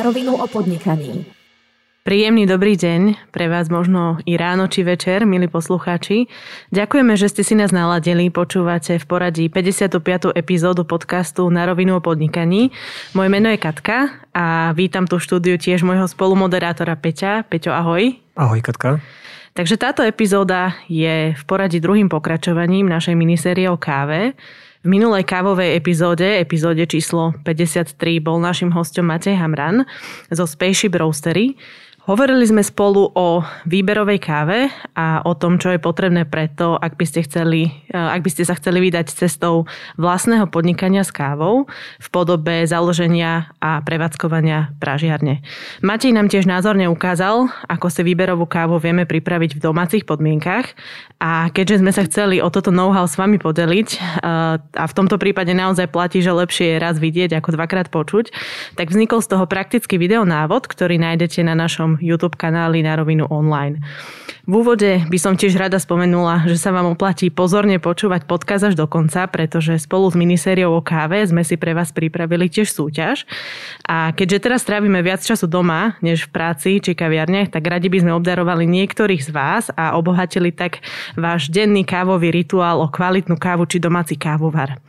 na rovinu o podnikaní. Príjemný dobrý deň pre vás možno i ráno či večer, milí poslucháči. Ďakujeme, že ste si nás naladili. Počúvate v poradí 55. epizódu podcastu Na rovinu o podnikaní. Moje meno je Katka a vítam tu štúdiu tiež môjho spolumoderátora Peťa. Peťo, ahoj. Ahoj, Katka. Takže táto epizóda je v poradí druhým pokračovaním našej minisérie o káve. V minulej kávovej epizóde, epizóde číslo 53, bol našim hostom Matej Hamran zo Spaceship Roastery. Hovorili sme spolu o výberovej káve a o tom, čo je potrebné preto, ak by ste, chceli, eh, ak by ste sa chceli vydať cestou vlastného podnikania s kávou v podobe založenia a prevádzkovania pražiarne. Matej nám tiež názorne ukázal, ako si výberovú kávu vieme pripraviť v domácich podmienkach a keďže sme sa chceli o toto know-how s vami podeliť eh, a v tomto prípade naozaj platí, že lepšie je raz vidieť ako dvakrát počuť, tak vznikol z toho praktický videonávod, ktorý nájdete na našom našom YouTube kanáli na rovinu online. V úvode by som tiež rada spomenula, že sa vám oplatí pozorne počúvať podkaz až do konca, pretože spolu s minisériou o káve sme si pre vás pripravili tiež súťaž. A keďže teraz trávime viac času doma, než v práci či kaviarniach, tak radi by sme obdarovali niektorých z vás a obohatili tak váš denný kávový rituál o kvalitnú kávu či domáci kávovar.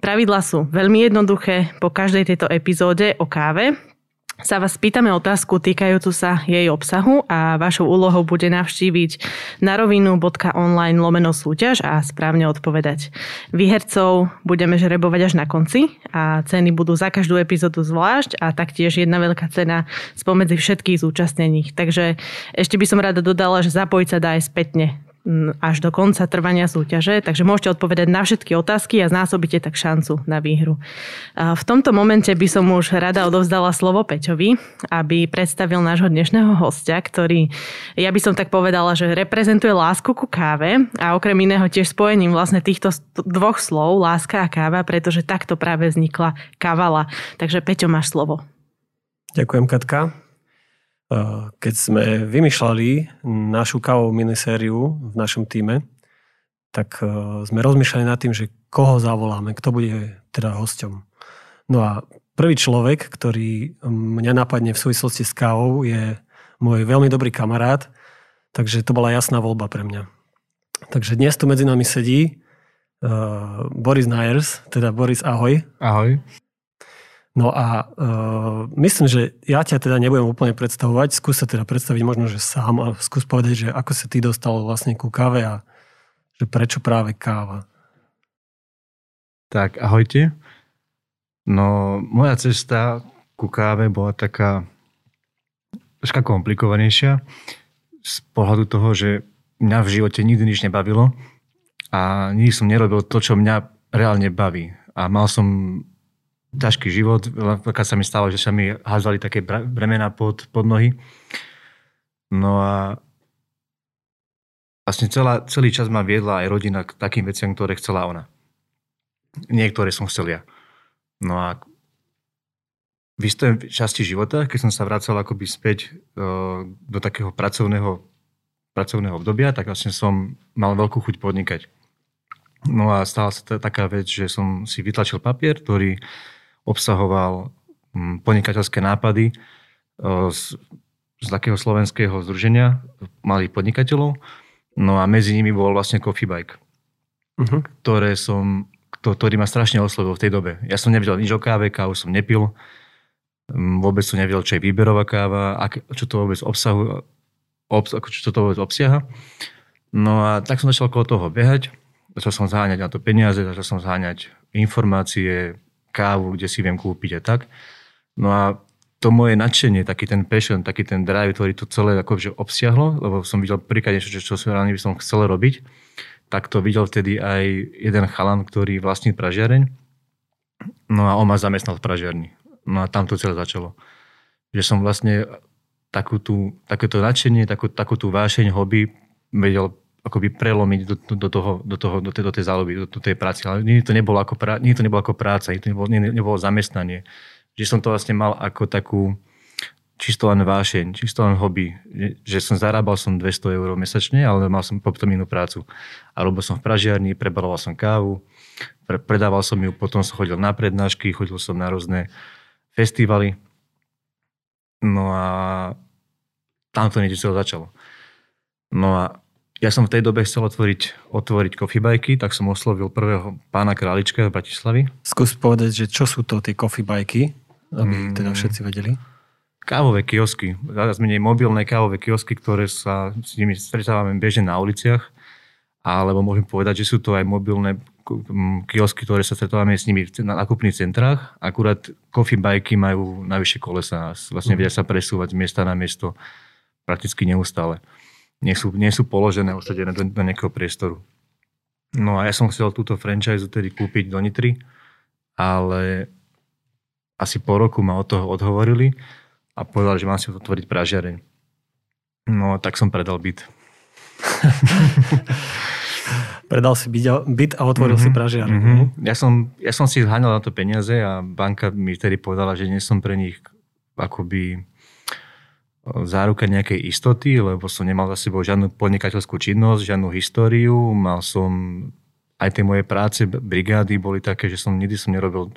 Pravidla sú veľmi jednoduché. Po každej tejto epizóde o káve sa vás pýtame otázku týkajúcu sa jej obsahu a vašou úlohou bude navštíviť narovinu.online lomeno súťaž a správne odpovedať. Výhercov budeme žrebovať až na konci a ceny budú za každú epizódu zvlášť a taktiež jedna veľká cena spomedzi všetkých zúčastnených. Takže ešte by som rada dodala, že zapojiť sa dá aj spätne až do konca trvania súťaže, takže môžete odpovedať na všetky otázky a znásobíte tak šancu na výhru. V tomto momente by som už rada odovzdala slovo Peťovi, aby predstavil nášho dnešného hostia, ktorý, ja by som tak povedala, že reprezentuje lásku ku káve a okrem iného tiež spojením vlastne týchto dvoch slov, láska a káva, pretože takto práve vznikla kavala. Takže Peťo, máš slovo. Ďakujem, Katka. Keď sme vymýšľali našu kávovú minisériu v našom týme, tak sme rozmýšľali nad tým, že koho zavoláme, kto bude teda hosťom. No a prvý človek, ktorý mňa napadne v súvislosti s kávou, je môj veľmi dobrý kamarát, takže to bola jasná voľba pre mňa. Takže dnes tu medzi nami sedí uh, Boris Najers, teda Boris, ahoj. Ahoj. No a uh, myslím, že ja ťa teda nebudem úplne predstavovať, skús sa teda predstaviť možno, že sám a skús povedať, že ako sa ty dostal vlastne ku káve a že prečo práve káva. Tak, ahojte. No, moja cesta ku káve bola taká troška komplikovanejšia z pohľadu toho, že mňa v živote nikdy nič nebavilo a nikdy som nerobil to, čo mňa reálne baví. A mal som ťažký život. Veľakrát sa mi stalo, že sa mi hádzali také bremena pod, pod nohy. No a vlastne celá, celý čas ma viedla aj rodina k takým veciam, ktoré chcela ona. Niektoré som chcel ja. No a v istej časti života, keď som sa vracal akoby späť uh, do takého pracovného, pracovného obdobia, tak vlastne som mal veľkú chuť podnikať. No a stala sa t- taká vec, že som si vytlačil papier, ktorý obsahoval mm, podnikateľské nápady e, z, z takého slovenského združenia malých podnikateľov. No a medzi nimi bol vlastne Coffee Bike, uh-huh. ktoré som, ktorý ma strašne oslovil v tej dobe. Ja som nevedel nič o káve, kávu som nepil, mm, vôbec som nevedel, čo je výberová káva, ak, čo to vôbec obsahu, obs, čo to vôbec obsiaha. No a tak som začal okolo toho behať, začal som zháňať na to peniaze, začal som zháňať informácie, kávu, kde si viem kúpiť a tak. No a to moje nadšenie, taký ten passion, taký ten drive, ktorý to celé akože obsiahlo, lebo som videl príklad niečo, čo, čo by som chcel robiť, tak to videl vtedy aj jeden chalan, ktorý vlastní pražiareň. No a on ma zamestnal v pražiarni. No a tam to celé začalo. Že som vlastne takú tú, takéto nadšenie, takú, takú tú vášeň, hobby vedel akoby prelomiť do, do, toho, do, toho, do, tej, do tej záloby, do, do tej práce. Ale nie to nebolo ako, prá, nie to nebolo ako práca, nie to nebolo, nie, nebolo zamestnanie. Že som to vlastne mal ako takú čisto len vášeň, čisto len hobby. Že som zarábal som 200 eur mesačne, ale mal som potom inú prácu. A robil som v pražiarni, prebaloval som kávu, pre, predával som ju, potom som chodil na prednášky, chodil som na rôzne festivaly. No a tam to niečo začalo. No a ja som v tej dobe chcel otvoriť, otvoriť coffee bajky, tak som oslovil prvého pána Králička v Bratislavy. Skús povedať, že čo sú to tie coffee bajky, aby Mm. teda všetci vedeli. Kávové kiosky, teraz menej mobilné kávové kiosky, ktoré sa s nimi stretávame bežne na uliciach, alebo môžem povedať, že sú to aj mobilné kiosky, ktoré sa stretávame s nimi na nákupných centrách. Akurát coffee bajky majú najvyššie kolesa a vlastne vedia sa presúvať z miesta na miesto prakticky neustále. Nie sú, nie sú položené, osadené do, do nejakého priestoru. No a ja som chcel túto franchise tedy kúpiť do Nitry, ale asi po roku ma od toho odhovorili a povedal, že mám si otvoriť pražiareň. No, tak som predal byt. Predal si byt a, byt a otvoril Mhm, si mhm. Ja, som, ja som si zháňal na to peniaze a banka mi vtedy povedala, že nie som pre nich akoby záruka nejakej istoty, lebo som nemal za sebou žiadnu podnikateľskú činnosť, žiadnu históriu, mal som aj tie moje práce, brigády boli také, že som nikdy som nerobil...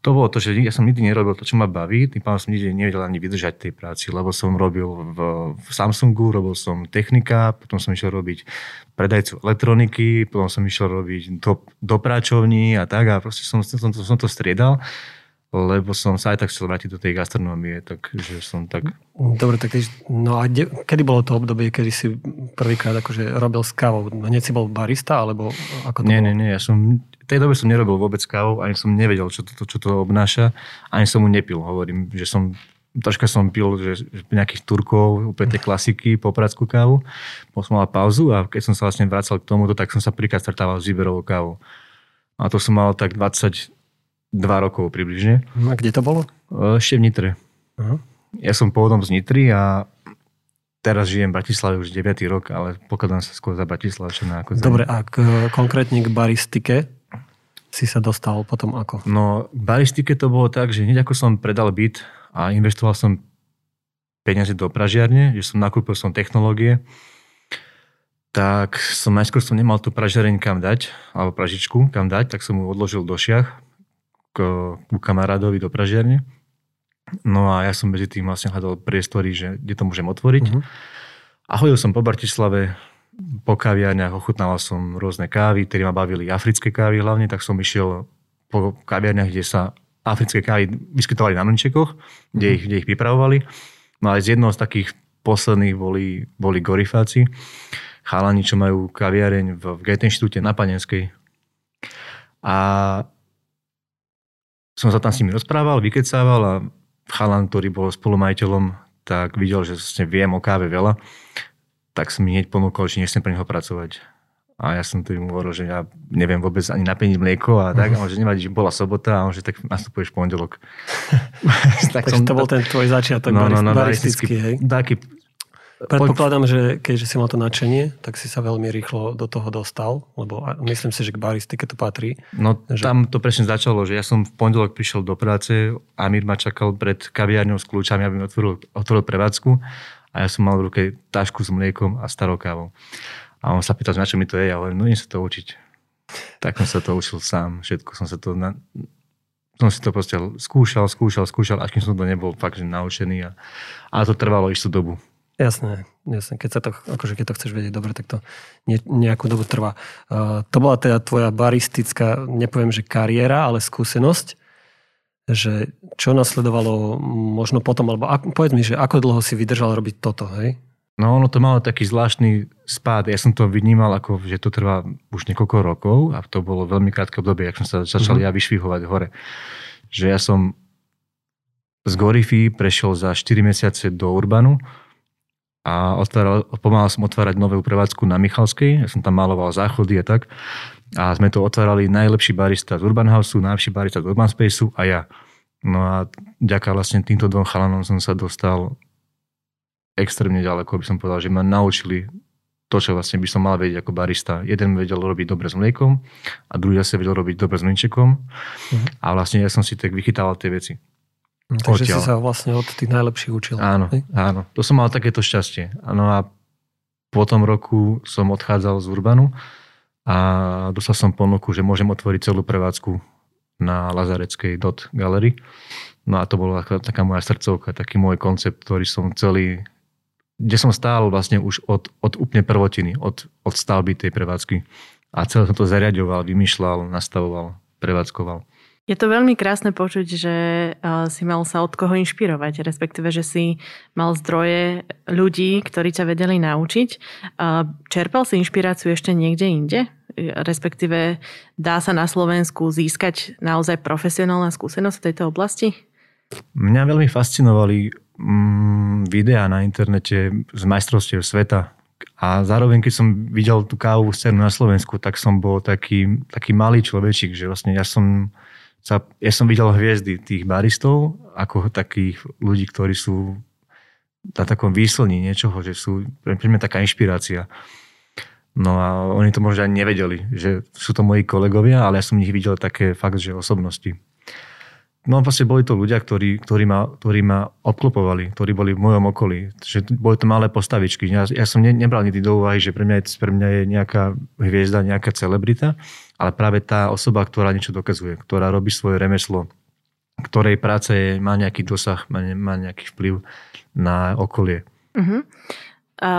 To bolo to, že ja som nikdy nerobil to, čo ma baví, tým pádom som nikdy nevedel ani vydržať tej práci, lebo som robil v, v Samsungu, robil som technika, potom som išiel robiť predajcu elektroniky, potom som išiel robiť do, do práčovní a tak a proste som, som, to, som to striedal, lebo som sa aj tak chcel vrátiť do tej gastronómie, takže som tak... Dobre, tak no a de, kedy bolo to obdobie, kedy si prvýkrát akože robil s kávou? Hneď si bol barista, alebo ako to Nie, bolo? nie, nie, ja som... V tej dobe som nerobil vôbec kávou, ani som nevedel, čo to, čo to obnáša, ani som mu nepil. Hovorím, že som troška som pil že, nejakých Turkov, úplne tie klasiky, popradskú kávu. Potom som mal pauzu a keď som sa vlastne vracal k tomuto, tak som sa príklad stretával s výberovou kávou. A to som mal tak 22 rokov približne. A kde to bolo? E, Ešte v Nitre. Aha. Ja som pôvodom z Nitry a teraz žijem v Bratislave už 9. rok, ale pokladám sa skôr za Bratislavčana. Ako za... Dobre, a k, konkrétne k baristike si sa dostal potom ako? No, k baristike to bolo tak, že hneď ako som predal byt a investoval som peniaze do pražiarne, že som nakúpil som technológie, tak som najskôr som nemal tú pražiareň kam dať, alebo pražičku kam dať, tak som ju odložil do šiach k, ku kamarádovi do pražiarne. No a ja som medzi tým vlastne hľadal priestory, že kde to môžem otvoriť. Mhm. A chodil som po Bratislave, po kaviarniach, ochutnával som rôzne kávy, ktoré ma bavili africké kávy hlavne, tak som išiel po kaviarniach, kde sa africké kávy vyskytovali na Nunčekoch, kde, ich, kde ich pripravovali. No ale z jednou z takých posledných boli, boli Gorifáci, chalani, čo majú kaviareň v, v Goethe inštitúte na Panenskej. A som sa tam s nimi rozprával, vykecával a chalan, ktorý bol spolumajiteľom, tak videl, že vlastne viem o káve veľa, tak som mi hneď ponúkol, či nechcem pre neho pracovať. A ja som mu hovoril, že ja neviem vôbec ani napeniť mlieko a tak, a on, že nevadí, že bola sobota a on, že tak nastupuješ pondelok. tak Takže to bol ten tvoj začiatok no, no, no, baristický, hej? Taký, Predpokladám, že keďže si mal to nadšenie, tak si sa veľmi rýchlo do toho dostal, lebo a- myslím si, že k baristike to patrí. No Že- tam to presne začalo, že ja som v pondelok prišiel do práce, Amir ma čakal pred kaviárňou s kľúčami, aby mi otvoril, otvoril prevádzku a ja som mal v ruke tašku s mliekom a starou kávou. A on sa pýtal, na čo mi to je, ja hovorím, no idem sa to učiť. Tak som sa to učil sám, všetko som sa to na, som si to proste skúšal, skúšal, skúšal, až kým som to nebol fakt že naučený. A, ale to trvalo istú dobu. Jasné, jasné. Keď, sa to, akože keď to chceš vedieť dobre, tak to ne, nejakú dobu trvá. Uh, to bola teda tvoja baristická, nepoviem, že kariéra, ale skúsenosť, že čo nasledovalo možno potom, alebo ak, povedz mi, že ako dlho si vydržal robiť toto, hej? No ono to malo taký zvláštny spád. Ja som to vnímal ako, že to trvá už niekoľko rokov a to bolo veľmi krátke obdobie, ak som sa začal Mhm. ja vyšvihovať hore. Že ja som z Gorify prešiel za 4 mesiace do Urbanu a otváral, pomáhal som otvárať novú prevádzku na Michalskej. Ja som tam maloval záchody a tak. A sme to otvárali najlepší barista z Urban Houseu, najlepší barista z Urban Spaceu a ja. No a ďaká vlastne týmto dvom chalanom som sa dostal extrémne ďaleko, by som povedal, že ma naučili to, čo vlastne by som mal vedieť ako barista. Jeden vedel robiť dobre s mliekom a druhý zase vedel robiť dobre s mlinčekom. Mhm. A vlastne ja som si tak vychytával tie veci. Takže Odtiaľ. si sa vlastne od tých najlepších učil. Áno, hej? áno. To som mal takéto šťastie. No a po tom roku som odchádzal z Urbanu a dostal som ponuku, že môžem otvoriť celú prevádzku na Lazareckej Dot Gallery. No a to bola taká, taká moja srdcovka, taký môj koncept, ktorý som celý, kde som stál vlastne už od, od úplne prvotiny, od, od stavby tej prevádzky. A celé som to zariadoval, vymýšľal, nastavoval, prevádzkoval. Je to veľmi krásne počuť, že si mal sa od koho inšpirovať, respektíve, že si mal zdroje ľudí, ktorí ťa vedeli naučiť. Čerpal si inšpiráciu ešte niekde inde? Respektíve dá sa na Slovensku získať naozaj profesionálna skúsenosť v tejto oblasti? Mňa veľmi fascinovali mm, videá na internete z majstrovstiev sveta. A zároveň, keď som videl tú kávovú scénu na Slovensku, tak som bol taký, taký malý človečik, že vlastne ja som, sa, ja som videl hviezdy tých baristov, ako takých ľudí, ktorí sú na takom výslní niečoho, že sú pre mňa taká inšpirácia. No a oni to možno ani nevedeli, že sú to moji kolegovia, ale ja som v nich videl také fakt, že osobnosti. No vlastne boli to ľudia, ktorí, ktorí, ma, ktorí ma obklopovali, ktorí boli v mojom okolí. Že boli to malé postavičky. Ja, ja som ne, nebral nikdy do úvahy, že pre mňa, pre mňa je nejaká hviezda, nejaká celebrita, ale práve tá osoba, ktorá niečo dokazuje, ktorá robí svoje remeslo, ktorej práce má nejaký dosah, má, má nejaký vplyv na okolie. Uh-huh.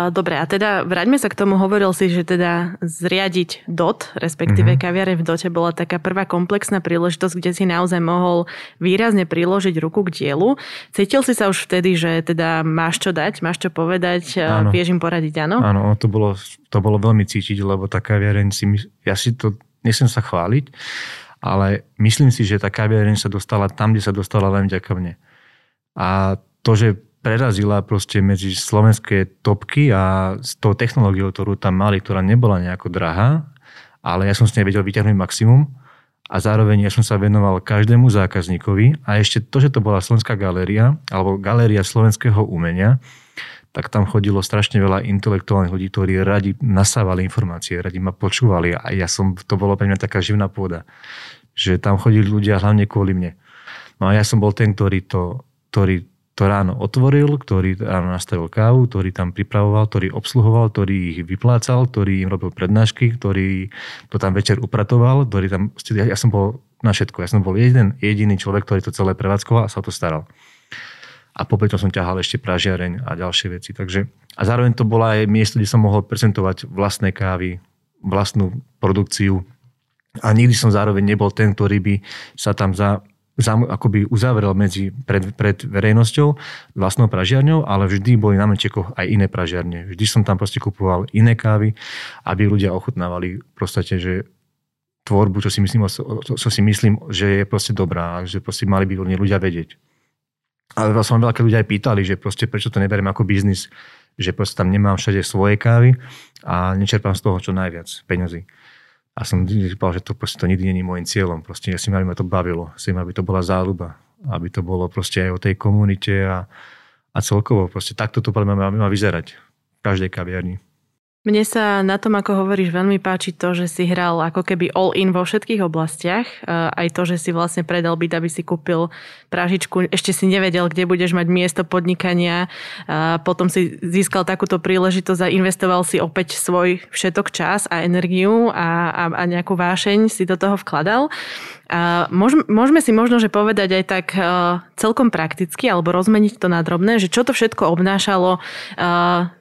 Dobre, a teda vráťme sa k tomu. Hovoril si, že teda zriadiť DOT, respektíve mm-hmm. kaviare v DOTE bola taká prvá komplexná príležitosť, kde si naozaj mohol výrazne priložiť ruku k dielu. Cítil si sa už vtedy, že teda máš čo dať, máš čo povedať, áno. vieš im poradiť, áno? Áno, to bolo, to bolo veľmi cítiť, lebo tá kaviareň si, ja si to, nesem sa chváliť, ale myslím si, že tá kaviareň sa dostala tam, kde sa dostala len vďaka mne. A to, že prerazila proste medzi slovenské topky a s tou technológiou, ktorú tam mali, ktorá nebola nejako drahá, ale ja som s nej vedel vyťahnuť maximum a zároveň ja som sa venoval každému zákazníkovi a ešte to, že to bola Slovenská galéria alebo galéria slovenského umenia, tak tam chodilo strašne veľa intelektuálnych ľudí, ktorí radi nasávali informácie, radi ma počúvali a ja som, to bolo pre mňa taká živná pôda, že tam chodili ľudia hlavne kvôli mne. No a ja som bol ten, ktorý to, ktorý to ráno otvoril, ktorý ráno nastavil kávu, ktorý tam pripravoval, ktorý obsluhoval, ktorý ich vyplácal, ktorý im robil prednášky, ktorý to tam večer upratoval, ktorý tam, ja, ja som bol na všetko. Ja som bol jeden jediný človek, ktorý to celé prevádzkoval a sa to staral. A popri som ťahal ešte pražiareň a ďalšie veci. Takže, a zároveň to bolo aj miesto, kde som mohol prezentovať vlastné kávy, vlastnú produkciu. A nikdy som zároveň nebol ten, ktorý by sa tam za akoby uzavrel medzi, pred, pred verejnosťou vlastnou pražiarňou, ale vždy boli na Menčekoch aj iné pražiarne. Vždy som tam proste kupoval iné kávy, aby ľudia ochutnávali proste, že tvorbu, čo si myslím, čo si myslím, že je proste dobrá, že proste mali by ľudia vedieť. Ale vlastne veľké ľudia aj pýtali, že proste prečo to neberiem ako biznis, že proste tam nemám všade svoje kávy a nečerpám z toho čo najviac peňazí. A som povedal, že to, proste, to nikdy není môjim cieľom. Proste ja si aby ma to bavilo. Chcem, aby to bola záľuba. Aby to bolo proste aj o tej komunite a, a celkovo. Proste takto to má, má vyzerať v každej kaviarni. Mne sa na tom, ako hovoríš, veľmi páči to, že si hral ako keby all in vo všetkých oblastiach. Aj to, že si vlastne predal byt, aby si kúpil prážičku. Ešte si nevedel, kde budeš mať miesto podnikania. Potom si získal takúto príležitosť a investoval si opäť svoj všetok čas a energiu a, a, a nejakú vášeň si do toho vkladal. A môžeme si možno, že povedať aj tak celkom prakticky alebo rozmeniť to na drobné, že čo to všetko obnášalo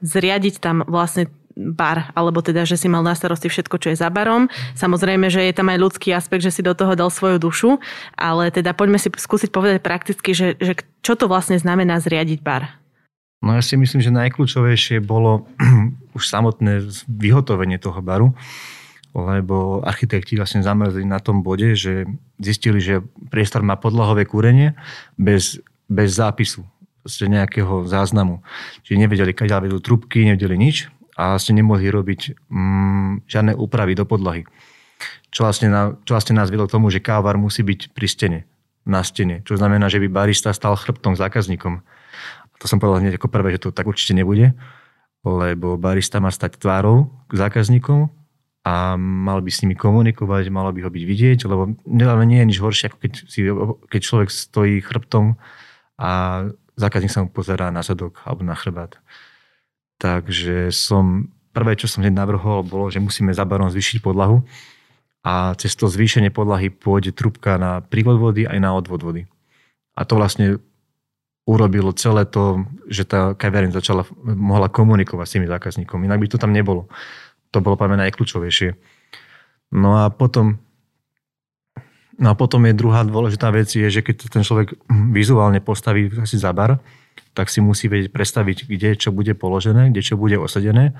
zriadiť tam vlastne bar, alebo teda, že si mal na starosti všetko, čo je za barom. Samozrejme, že je tam aj ľudský aspekt, že si do toho dal svoju dušu, ale teda poďme si skúsiť povedať prakticky, že, že čo to vlastne znamená zriadiť bar. No ja si myslím, že najkľúčovejšie bolo už samotné vyhotovenie toho baru, lebo architekti vlastne zamrzli na tom bode, že zistili, že priestor má podlahové kúrenie bez, bez zápisu, nejakého záznamu. Čiže nevedeli, kaďa vedú trubky, nevedeli nič a vlastne nemohli robiť mm, žiadne úpravy do podlahy. Čo vlastne, na, čo vlastne nás vedlo k tomu, že kávar musí byť pri stene, na stene. Čo znamená, že by barista stal chrbtom zákazníkom. A to som povedal hneď ako prvé, že to tak určite nebude, lebo barista má stať tvárou k zákazníkom a mal by s nimi komunikovať, malo by ho byť vidieť, lebo nie je nič horšie, ako keď, si, keď človek stojí chrbtom a zákazník sa mu pozerá na zadok alebo na chrbát. Takže som, prvé, čo som hneď navrhol, bolo, že musíme za barom zvýšiť podlahu a cez to zvýšenie podlahy pôjde trubka na prívod vody aj na odvod vody. A to vlastne urobilo celé to, že tá kaviareň začala, mohla komunikovať s tými zákazníkom. Inak by to tam nebolo. To bolo pre mňa najkľúčovejšie. No a potom No a potom je druhá dôležitá vec, je, že keď ten človek vizuálne postaví asi za bar, tak si musí vedieť predstaviť, kde čo bude položené, kde čo bude osadené.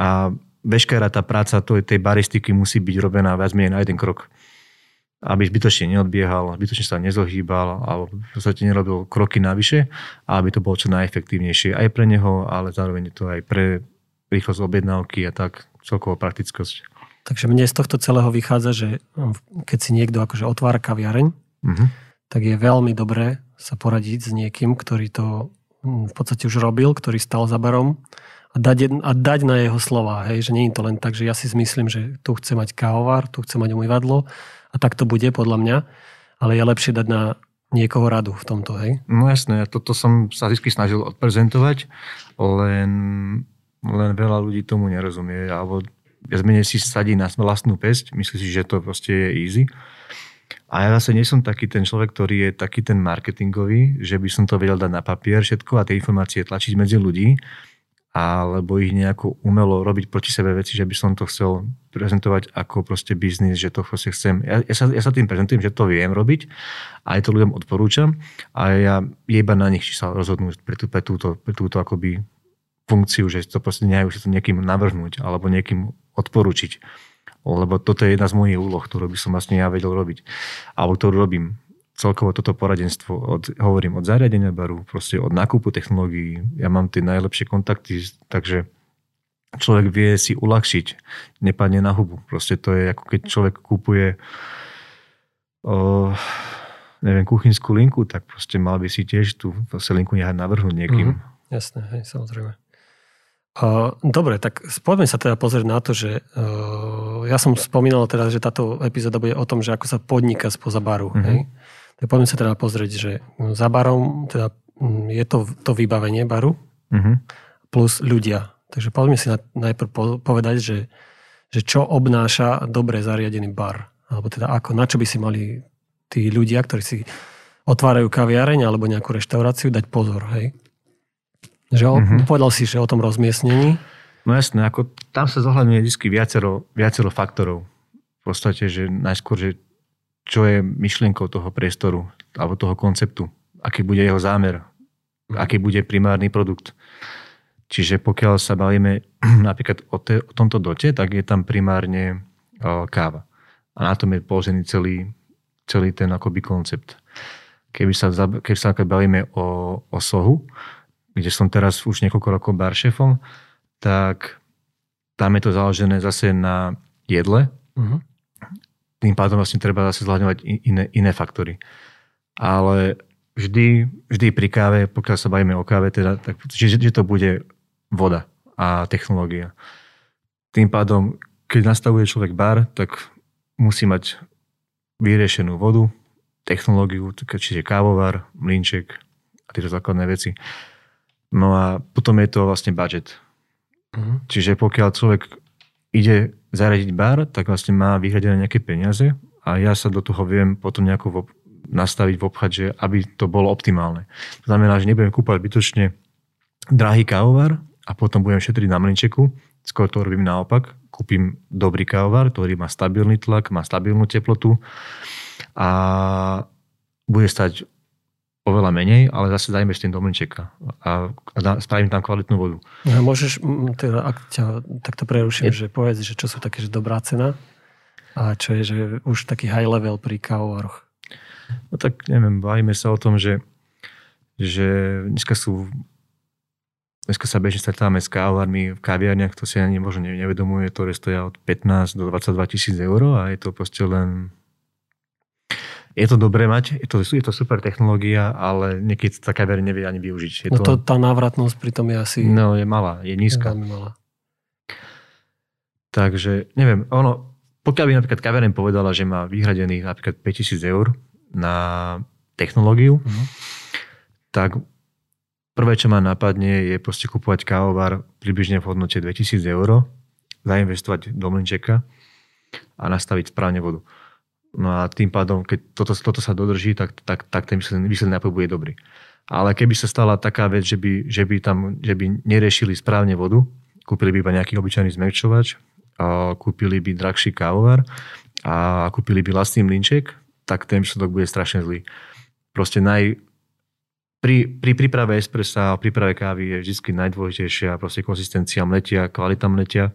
A veškerá tá práca tej baristiky musí byť robená viac menej na jeden krok aby zbytočne neodbiehal, zbytočne sa nezohýbal alebo v podstate nerobil kroky navyše a aby to bolo čo najefektívnejšie aj pre neho, ale zároveň to aj pre rýchlosť objednávky a tak celkovo praktickosť. Takže mne z tohto celého vychádza, že keď si niekto akože otvára kaviareň, uh-huh. tak je veľmi dobré sa poradiť s niekým, ktorý to hm, v podstate už robil, ktorý stal za barom a dať, a dať na jeho slova. Hej, že nie je to len tak, že ja si zmyslím, že tu chce mať kávovar, tu chce mať umývadlo a tak to bude podľa mňa, ale je lepšie dať na niekoho radu v tomto, hej? No jasné, toto som sa vždy snažil odprezentovať, len, len veľa ľudí tomu nerozumie, alebo viac menej si sadí na vlastnú pesť, myslí si, že to proste je easy. A ja zase nie som taký ten človek, ktorý je taký ten marketingový, že by som to vedel dať na papier všetko a tie informácie tlačiť medzi ľudí alebo ich nejako umelo robiť proti sebe veci, že by som to chcel prezentovať ako proste biznis, že to proste chcem. Ja, ja, sa, ja sa tým prezentujem, že to viem robiť a aj to ľuďom odporúčam a ja je iba na nich, či sa rozhodnú pre, tú, pre túto, pre túto akoby funkciu, že to proste nehajú si to niekým navrhnúť alebo niekým odporúčiť. Lebo toto je jedna z mojich úloh, ktorú by som vlastne ja vedel robiť. Alebo ktorú robím celkovo toto poradenstvo, od, hovorím od zariadenia baru, proste od nákupu technológií. Ja mám tie najlepšie kontakty, takže človek vie si uľahčiť, nepadne na hubu. Proste to je ako keď človek kúpuje o, neviem, kuchynskú linku, tak proste mal by si tiež tú linku nehať navrhnúť niekým. Mm, jasné, hej, samozrejme. Dobre, tak poďme sa teda pozrieť na to, že uh, ja som spomínal teda, že táto epizóda bude o tom, že ako sa podniká spoza baru. Mm-hmm. Hej? Tak poďme sa teda pozrieť, že za barom teda je to, to vybavenie baru uh-huh. plus ľudia. Takže poďme si na, najprv povedať, že, že čo obnáša dobre zariadený bar. Alebo teda ako, na čo by si mali tí ľudia, ktorí si otvárajú kaviareň alebo nejakú reštauráciu, dať pozor. Hej? Že uh-huh. povedal si, že o tom rozmiestnení. No jasné, ako tam sa zohľadňuje vždy viacero, viacero faktorov. V podstate, že najskôr, že čo je myšlienkou toho priestoru alebo toho konceptu, aký bude jeho zámer, aký bude primárny produkt. Čiže pokiaľ sa bavíme napríklad o, te, o tomto dote, tak je tam primárne o, káva. A na tom je položený celý, celý ten akoby koncept. Keby sa, keby sa bavíme o, o sohu, kde som teraz už niekoľko rokov baršefom, tak tam je to založené zase na jedle, uh-huh tým pádom vlastne treba zase zhľadňovať iné, iné faktory. Ale vždy, vždy pri káve, pokiaľ sa bavíme o káve, teda, tak, že, že to bude voda a technológia. Tým pádom, keď nastavuje človek bar, tak musí mať vyriešenú vodu, technológiu, čiže kávovar, mlinček a tieto základné veci. No a potom je to vlastne budget. Uh-huh. Čiže pokiaľ človek ide zaradiť bar, tak vlastne má vyhradené nejaké peniaze a ja sa do toho viem potom nejako vo, nastaviť, obchať, že aby to bolo optimálne. To znamená, že nebudem kúpať bytočne drahý kávovar a potom budem šetriť na mlinčeku, skôr to robím naopak. Kúpim dobrý kávovar, ktorý má stabilný tlak, má stabilnú teplotu a bude stať oveľa menej, ale zase dajme s tým do mlinčeka a, a spravím tam kvalitnú vodu. No, môžeš, teda, ak ťa takto preruším, je... že povedz, že čo sú také, že dobrá cena a čo je, že už taký high level pri kávovaroch. No tak neviem, bavíme sa o tom, že, že dneska sú Dneska sa bežne stretávame s kávarmi v kaviarniach, to si ani možno nevedomuje, ktoré stoja od 15 do 22 tisíc eur a je to proste len je to dobré mať, je to, je to super technológia, ale niekedy tá kaviareň nevie ani využiť. Je no to, tá návratnosť pritom je asi... No, je malá, je nízka. Je malá. Takže, neviem, ono, pokiaľ by napríklad kaviareň povedala, že má vyhradených napríklad 5000 eur na technológiu, uh-huh. tak prvé, čo ma napadne, je proste kúpovať kávovar približne v hodnote 2000 eur, zainvestovať do mlinčeka a nastaviť správne vodu No a tým pádom, keď toto, toto sa dodrží, tak, tak, tak ten výsledný, nápoj bude dobrý. Ale keby sa stala taká vec, že by, že by tam že by neriešili správne vodu, kúpili by iba nejaký obyčajný zmekčovač, kúpili by drahší kávovar a kúpili by vlastný mlinček, tak ten výsledok bude strašne zlý. Proste naj, pri, pri príprave espressa a príprave kávy je vždy najdôležitejšia proste konzistencia mletia, kvalita mletia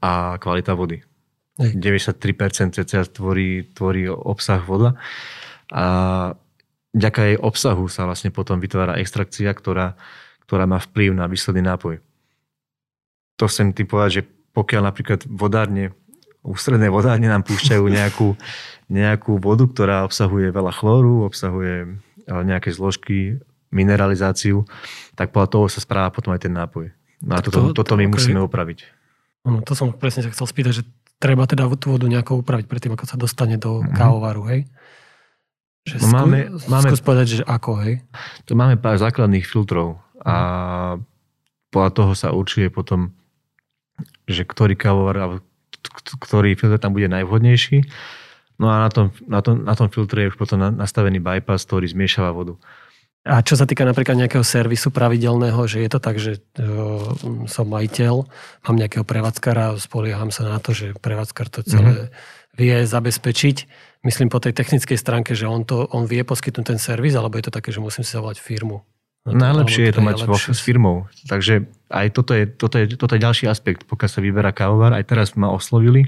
a kvalita vody. Hej. 93% cca tvorí, tvorí obsah voda a vďaka jej obsahu sa vlastne potom vytvára extrakcia, ktorá, ktorá má vplyv na výsledný nápoj. To chcem tým povedať, že pokiaľ napríklad vodárne, ústredné vodárne nám púšťajú nejakú, nejakú vodu, ktorá obsahuje veľa chlóru, obsahuje eh, nejaké zložky, mineralizáciu, tak podľa toho sa správa potom aj ten nápoj. No a toto, to, toto my musíme upraviť. No, to som presne sa chcel spýtať, že treba teda tú vodu nejako upraviť predtým, ako sa dostane do mm-hmm. kávovaru, hej? Že no máme, skú, máme, skús povedať, že ako, hej? To máme pár základných filtrov a podľa toho sa určuje potom, že ktorý kávovar alebo ktorý filter tam bude najvhodnejší. No a na tom, na tom, na tom filtre je už potom nastavený bypass, ktorý zmiešava vodu. A čo sa týka napríklad nejakého servisu pravidelného, že je to tak, že som majiteľ, mám nejakého prevádzkara, spolieham sa na to, že prevádzkar to celé mm-hmm. vie zabezpečiť. Myslím po tej technickej stránke, že on, to, on vie poskytnúť ten servis, alebo je to také, že musím si zavolať firmu. No to, Najlepšie je to mať vo, s firmou. Takže aj toto je, toto, je, toto je ďalší aspekt, pokiaľ sa vyberá kávovar. Aj teraz ma oslovili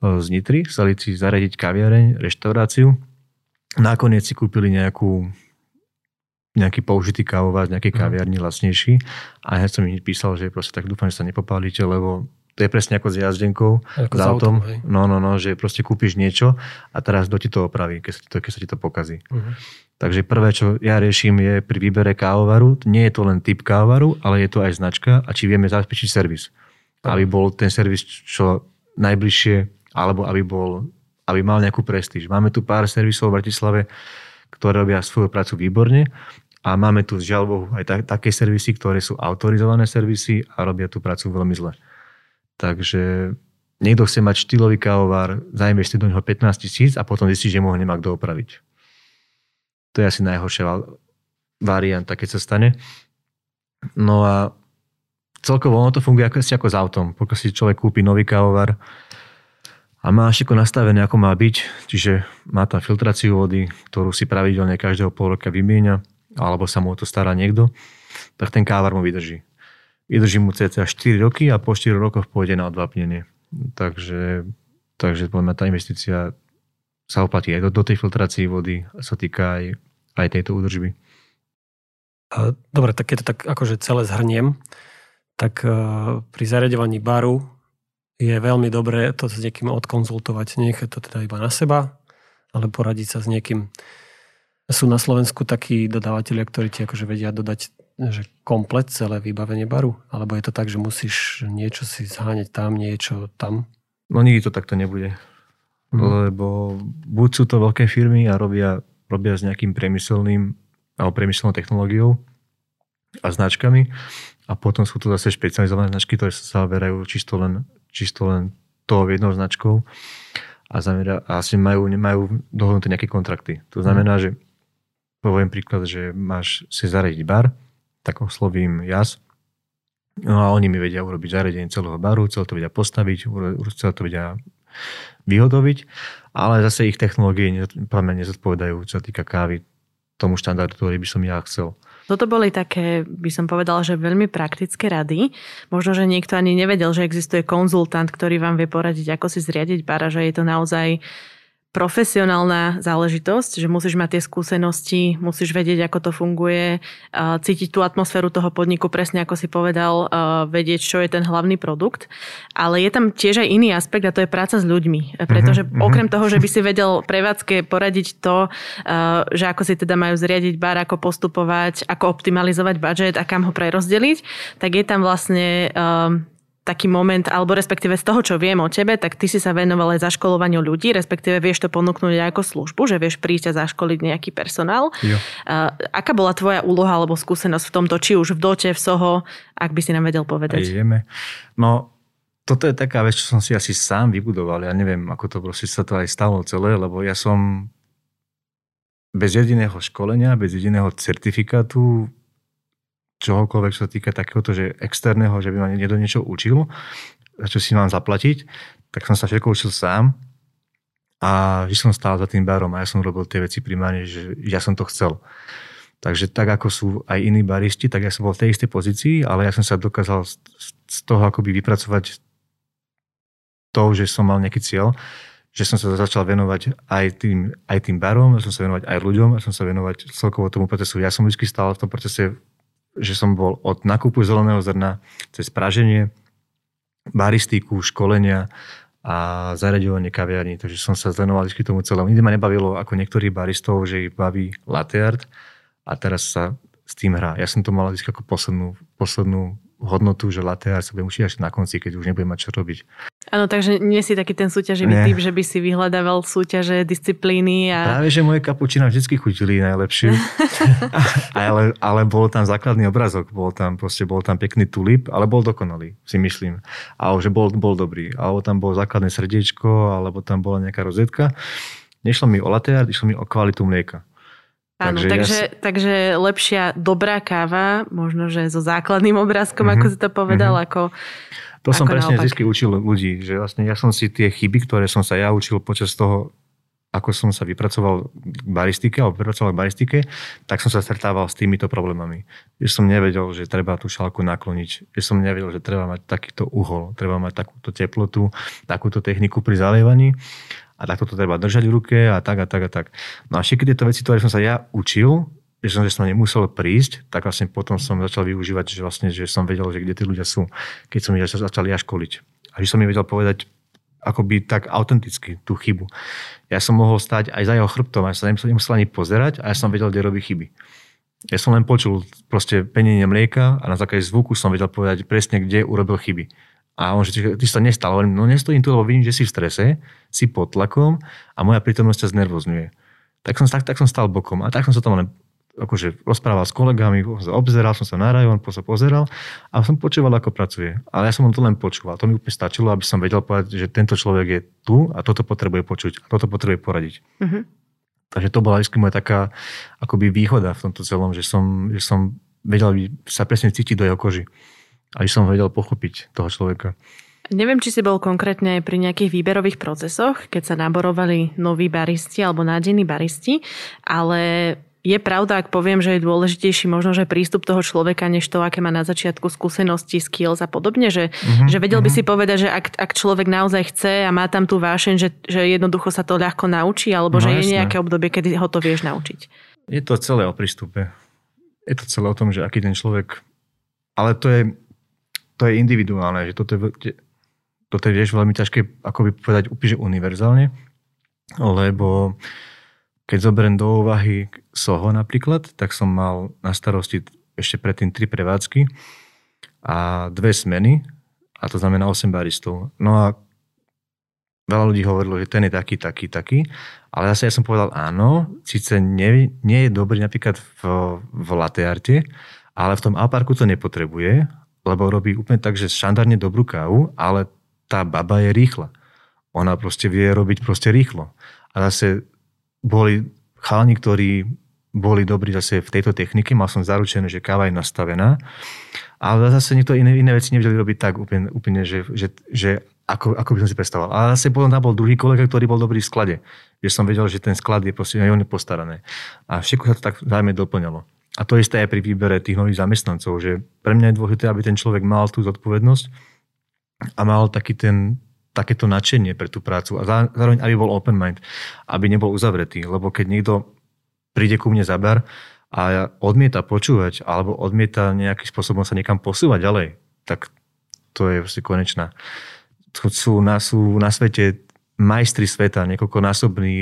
z Nitry, chceli si zaradiť kaviareň, reštauráciu. Nakoniec si kúpili nejakú nejaký použitý kávovár z nejakej mhm. kaviarni lacnejší. A ja som im písal, že proste tak dúfam, že sa nepopálite, lebo to je presne ako s jazdenkou, ako s autom. autom no, no, no, že proste kúpiš niečo a teraz kto ti to opraví, keď sa ti to, keď sa ti to pokazí. Uh-huh. Takže prvé, čo ja riešim je pri výbere kávovaru, nie je to len typ kávovaru, ale je to aj značka a či vieme zabezpečiť servis. Aby bol ten servis čo najbližšie, alebo aby bol aby mal nejakú prestíž. Máme tu pár servisov v Bratislave, ktoré robia svoju prácu výborne a máme tu žiaľ Bohu aj tak, také servisy, ktoré sú autorizované servisy a robia tú prácu veľmi zle. Takže niekto chce mať štýlový kávovár, si do neho 15 tisíc a potom zistí, že mu ho nemá kto opraviť. To je asi najhoršia varianta, keď sa stane. No a celkovo ono to funguje ako, ako s autom. Pokiaľ si človek kúpi nový kávovar a má všetko nastavené, ako má byť, čiže má tam filtráciu vody, ktorú si pravidelne každého pol roka vymieňa, alebo sa mu o to stará niekto, tak ten kávar mu vydrží. Vydrží mu cca 4 roky a po 4 rokoch pôjde na odvápnenie. Takže, takže poviem, tá investícia sa oplatí aj do, do tej filtrácii vody, sa týka aj, aj tejto údržby. Dobre, tak keď to tak akože celé zhrniem, tak e, pri zariadovaní baru je veľmi dobré to s niekým odkonzultovať. Nechať to teda iba na seba, ale poradiť sa s niekým sú na Slovensku takí dodávateľia, ktorí ti akože vedia dodať že komplet celé vybavenie baru? Alebo je to tak, že musíš niečo si zháňať tam, niečo tam? No nikdy to takto nebude. Hmm. Lebo buď sú to veľké firmy a robia, robia s nejakým priemyselným alebo priemyselnou technológiou a značkami a potom sú to zase špecializované značky, ktoré sa zaverajú čisto len, čisto len to jednou značkou a, zamera, a asi majú, nemajú dohodnuté nejaké kontrakty. To znamená, hmm. že poviem príklad, že máš si zaradiť bar, tak oslovím jas, no a oni mi vedia urobiť zariadenie celého baru, celé to vedia postaviť, celé to vedia vyhodoviť, ale zase ich technológie nezodpovedajú, čo sa týka kávy, tomu štandardu, ktorý by som ja chcel. Toto boli také, by som povedala, že veľmi praktické rady. Možno, že niekto ani nevedel, že existuje konzultant, ktorý vám vie poradiť, ako si zriadiť bar a že je to naozaj profesionálna záležitosť, že musíš mať tie skúsenosti, musíš vedieť, ako to funguje, cítiť tú atmosféru toho podniku, presne ako si povedal, vedieť, čo je ten hlavný produkt. Ale je tam tiež aj iný aspekt a to je práca s ľuďmi. Pretože uh-huh, okrem toho, že by si vedel prevádzke poradiť to, že ako si teda majú zriadiť bar, ako postupovať, ako optimalizovať budget a kam ho prerozdeliť, tak je tam vlastne taký moment, alebo respektíve z toho, čo viem o tebe, tak ty si sa venoval aj zaškolovaniu ľudí, respektíve vieš to ponúknuť aj ako službu, že vieš prísť a zaškoliť nejaký personál. Jo. Uh, aká bola tvoja úloha alebo skúsenosť v tomto, či už v Dote, v Soho, ak by si nám vedel povedať? Aj vieme. No, to toto je taká vec, čo som si asi sám vybudoval. Ja neviem, ako to proste sa to aj stalo celé, lebo ja som bez jediného školenia, bez jediného certifikátu, čohokoľvek, čo sa týka takéhoto, že externého, že by ma niekto niečo učil, za čo si mám zaplatiť, tak som sa všetko učil sám a že som stál za tým barom a ja som robil tie veci primárne, že ja som to chcel. Takže tak ako sú aj iní baristi, tak ja som bol v tej istej pozícii, ale ja som sa dokázal z toho akoby vypracovať to, že som mal nejaký cieľ, že som sa začal venovať aj tým, aj tým barom, som sa venovať aj ľuďom, som sa venovať celkovo tomu procesu. Ja som vždy stál v tom procese, že som bol od nakupu zeleného zrna cez praženie, baristiku, školenia a zariadovanie kaviarní. Takže som sa venoval vždy tomu celému. Nikdy ma nebavilo ako niektorých baristov, že ich baví latte art, a teraz sa s tým hrá. Ja som to mal ako poslednú, poslednú hodnotu, že latte art sa budem učiť až na konci, keď už nebudem mať čo robiť. Áno, takže nie si taký ten súťaživý typ, že by si vyhľadával súťaže, disciplíny. A... Práve, že moje kapučina vždy chutili najlepšie. ale, ale bol tam základný obrazok, bol tam, proste, bol tam pekný tulip, ale bol dokonalý, si myslím. A že bol, bol dobrý. Alebo tam bolo základné srdiečko, alebo tam bola nejaká rozetka. Nešlo mi o latte art, išlo mi o kvalitu mlieka. Áno, takže, takže, ja... takže lepšia dobrá káva, možno, že so základným obrázkom, mm-hmm. ako si to povedal, mm-hmm. ako to som ako presne vždy učil ľudí, že vlastne ja som si tie chyby, ktoré som sa ja učil počas toho, ako som sa vypracoval k baristike, alebo vypracoval k baristike, tak som sa stretával s týmito problémami. Že som nevedel, že treba tú šálku nakloniť, že som nevedel, že treba mať takýto uhol, treba mať takúto teplotu, takúto techniku pri zalievaní a takto to treba držať v ruke a tak a tak a tak. No a všetky tieto veci, ktoré som sa ja učil, že som, že som nemusel prísť, tak vlastne potom som začal využívať, že vlastne, že som vedel, že kde tí ľudia sú, keď som ich začal ja školiť. A že som mi vedel povedať akoby tak autenticky tú chybu. Ja som mohol stať aj za jeho chrbtom, ja sa nemusel, nemusel ani pozerať a ja som vedel, kde robí chyby. Ja som len počul proste penenie mlieka a na základe zvuku som vedel povedať presne, kde urobil chyby. A on, že ty sa nestal. Hovorím, no nestojím tu, lebo vidím, že si v strese, si pod tlakom a moja prítomnosť ťa znervozňuje. Tak som, tak, tak som stal bokom a tak som sa tam len akože rozprával s kolegami, obzeral som sa na rajon, sa pozeral a som počúval, ako pracuje. Ale ja som to len počúval. To mi úplne stačilo, aby som vedel povedať, že tento človek je tu a toto potrebuje počuť a toto potrebuje poradiť. Uh-huh. Takže to bola vždy moja taká akoby výhoda v tomto celom, že som, že som vedel sa presne cítiť do jeho koži aby som vedel pochopiť toho človeka. Neviem, či si bol konkrétne pri nejakých výberových procesoch, keď sa naborovali noví baristi alebo nádejní baristi, ale je pravda, ak poviem, že je dôležitejší možno, že prístup toho človeka, než to, aké má na začiatku skúsenosti, skills a podobne, že, uh-huh, že vedel uh-huh. by mhm. si povedať, že ak, ak človek naozaj chce a má tam tú vášeň, že, že jednoducho sa to ľahko naučí, alebo no, že jasné. je nejaké obdobie, kedy ho to vieš naučiť. Je to celé o prístupe. Je to celé o tom, že aký ten človek... Ale to je, to je individuálne, že toto je, toto je tiež veľmi ťažké akoby povedať úplne univerzálne, lebo keď zoberiem do úvahy Soho napríklad, tak som mal na starosti ešte predtým tri prevádzky a dve smeny, a to znamená 8 baristov. No a veľa ľudí hovorilo, že ten je taký, taký, taký, ale zase ja som povedal áno, síce nie, nie je dobrý napríklad v, v latearte, ale v tom Alparku to nepotrebuje, lebo robí úplne tak, že štandardne dobrú kávu, ale tá baba je rýchla. Ona proste vie robiť proste rýchlo. A zase boli chalani, ktorí boli dobrí zase v tejto technike, mal som zaručené, že káva je nastavená, ale zase niekto iné, iné veci nevedeli robiť tak úplne, úplne že, že, že ako, ako by som si predstavoval. A zase potom tam bol druhý kolega, ktorý bol dobrý v sklade. Že som vedel, že ten sklad je proste aj postarané. A všetko sa to tak zájme doplňalo. A to isté aj pri výbere tých nových zamestnancov, že pre mňa je dôležité, aby ten človek mal tú zodpovednosť a mal taký ten, takéto nadšenie pre tú prácu a zároveň, aby bol open mind, aby nebol uzavretý, lebo keď niekto príde ku mne za bar a odmieta počúvať alebo odmieta nejakým spôsobom sa niekam posúvať ďalej, tak to je vlastne konečná. Sú na, sú na svete majstri sveta, niekoľkonásobní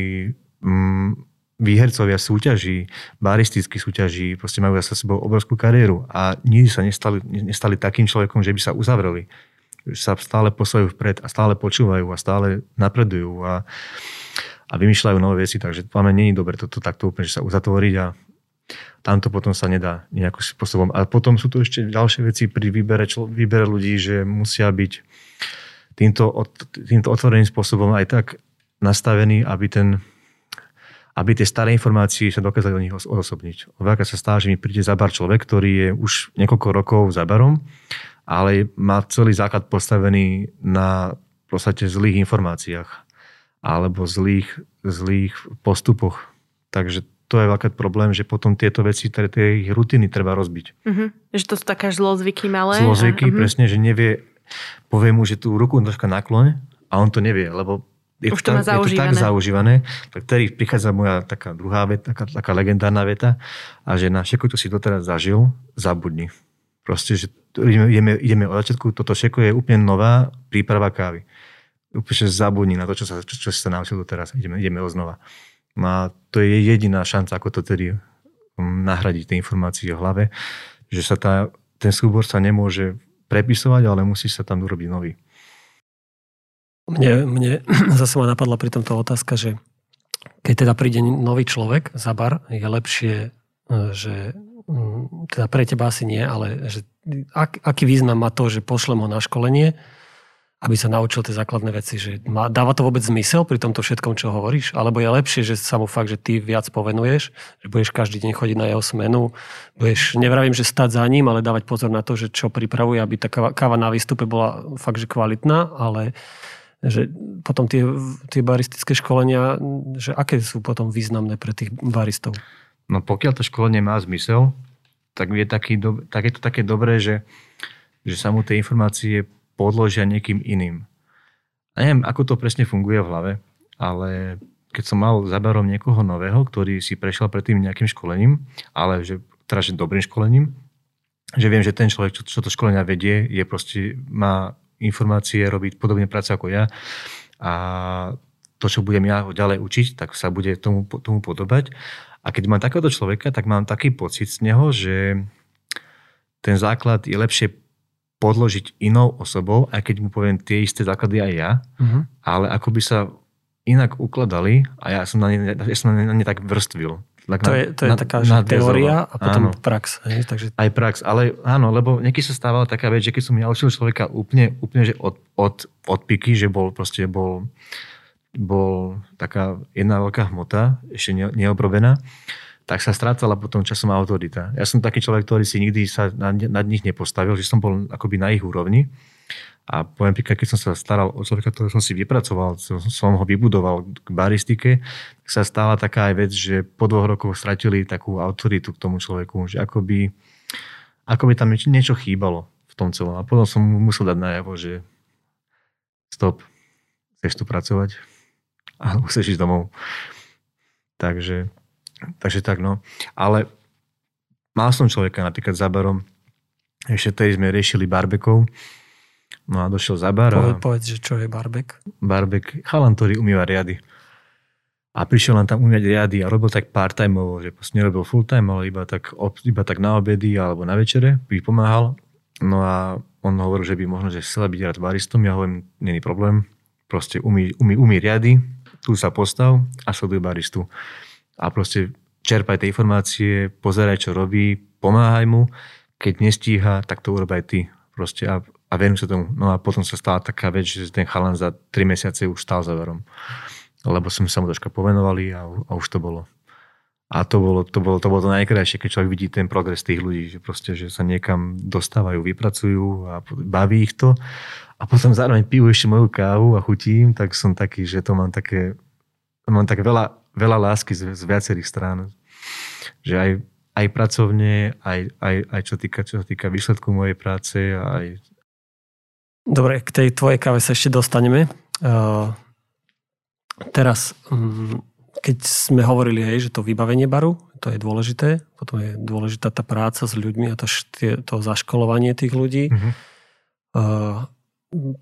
mm, výhercovia súťaží, baristických súťaží, proste majú za sebou obrovskú kariéru a nikdy sa nestali, nestali takým človekom, že by sa uzavreli. Sa stále posúvajú vpred a stále počúvajú a stále napredujú a, a vymýšľajú nové veci, takže máme není dobre toto takto úplne, že sa uzatvoriť a tamto potom sa nedá nejakým spôsobom. A potom sú tu ešte ďalšie veci pri výbere, člo, výbere ľudí, že musia byť týmto, týmto otvoreným spôsobom aj tak nastavený, aby ten aby tie staré informácie sa dokázali od nich odosobniť. Veľká sa stáva, že mi príde za bar človek, ktorý je už niekoľko rokov za barom, ale má celý základ postavený na v podstate zlých informáciách alebo zlých, zlých postupoch. Takže to je veľký problém, že potom tieto veci, tie ich rutiny treba rozbiť. Uh-huh. Že to sú také zlozvyky malé? Zlozvyky, uh-huh. presne, že nevie, povie mu, že tú ruku troška nakloň a on to nevie, lebo je, Už to, tak, je to tak zaužívané. Tak vtedy prichádza moja taká druhá veta, taká, taká legendárna veta a že na všetko, čo si doteraz zažil, zabudni. Proste, že ideme, ideme, od začiatku, toto všetko je úplne nová príprava kávy. Úplne zabudni na to, čo, sa, čo, čo si sa naučil doteraz. Ideme, ideme znova. No a to je jediná šanca, ako to tedy um, nahradiť tie informácie v hlave, že sa tá, ten súbor sa nemôže prepisovať, ale musí sa tam urobiť nový. Mne, mne zase ma napadla pri tomto otázka, že keď teda príde nový človek za bar, je lepšie, e, že mm, teda pre teba asi nie, ale že ak, aký význam má to, že pošlem ho na školenie, aby sa naučil tie základné veci. Že má, dáva to vôbec zmysel pri tomto všetkom, čo hovoríš? Alebo je lepšie, že sa mu fakt, že ty viac povenuješ, že budeš každý deň chodiť na jeho smenu, budeš, nevravím, že stať za ním, ale dávať pozor na to, že čo pripravuje, aby tá káva na výstupe bola fakt, že kvalitná, ale že potom tie, tie baristické školenia, že aké sú potom významné pre tých baristov? No pokiaľ to školenie má zmysel, tak je, taký, tak je to také dobré, že, že sa mu tie informácie podložia niekým iným. A neviem, ako to presne funguje v hlave, ale keď som mal za barom niekoho nového, ktorý si prešiel predtým nejakým školením, ale že, teda, že dobrým školením, že viem, že ten človek, čo, čo to školenia vedie, je proste, má informácie, robiť podobne prácu ako ja a to, čo budem ja ďalej učiť, tak sa bude tomu, tomu podobať. A keď mám takéhoto človeka, tak mám taký pocit z neho, že ten základ je lepšie podložiť inou osobou, aj keď mu poviem tie isté základy aj ja, uh-huh. ale ako by sa inak ukladali a ja som na ne, ja som na ne tak vrstvil. Tak to, na, je, to je na, taká že teória a potom áno. prax. Hej? Takže... Aj prax, ale áno, lebo niekedy sa stávala taká vec, že keď som ja učil človeka úplne, úplne že od, od, od piky, že bol proste bol, bol taká jedna veľká hmota, ešte ne, neobrobená, tak sa strácala potom časom autorita. Ja som taký človek, ktorý si nikdy sa nad, nad nich nepostavil, že som bol akoby na ich úrovni. A poviem príklad, keď som sa staral o človeka, ktorého som si vypracoval, som ho vybudoval k baristike, tak sa stala taká aj vec, že po dvoch rokoch stratili takú autoritu k tomu človeku, že akoby, akoby tam niečo chýbalo v tom celom. A potom som mu musel dať najavo, že stop, chceš tu pracovať, alebo chceš ísť domov. Takže, takže tak no. Ale mal som človeka napríklad za barom, ešte tej sme riešili barbekov, No a došiel za bar. A... Povedz, že čo je barbek? Barbek, chalan, ktorý umýva riady. A prišiel len tam umývať riady a robil tak part-timeovo, že proste nerobil full-time, ale iba tak, iba tak na obedy alebo na večere by pomáhal. No a on hovoril, že by možno, že chcel byť rád baristom. Ja hovorím, není problém. Proste umí, umí, umí riady, tu sa postav a sleduj baristu. A proste čerpaj tie informácie, pozeraj, čo robí, pomáhaj mu. Keď nestíha, tak to urobaj ty. Proste a a venujem sa tomu. No a potom sa stala taká vec, že ten chalan za 3 mesiace už stál za verom. Lebo sme sa mu troška povenovali a, a už to bolo. A to bolo, to, bolo, to bolo to najkrajšie, keď človek vidí ten progres tých ľudí, že proste, že sa niekam dostávajú, vypracujú a baví ich to. A potom zároveň pijú ešte moju kávu a chutím, tak som taký, že to mám také, mám tak veľa, veľa lásky z, z viacerých strán. Že aj, aj pracovne, aj, aj, aj čo, týka, čo týka výsledku mojej práce, aj Dobre, k tej tvojej káve sa ešte dostaneme. Uh, teraz, um, keď sme hovorili, hej, že to vybavenie baru, to je dôležité, potom je dôležitá tá práca s ľuďmi a to, to zaškolovanie tých ľudí. Uh,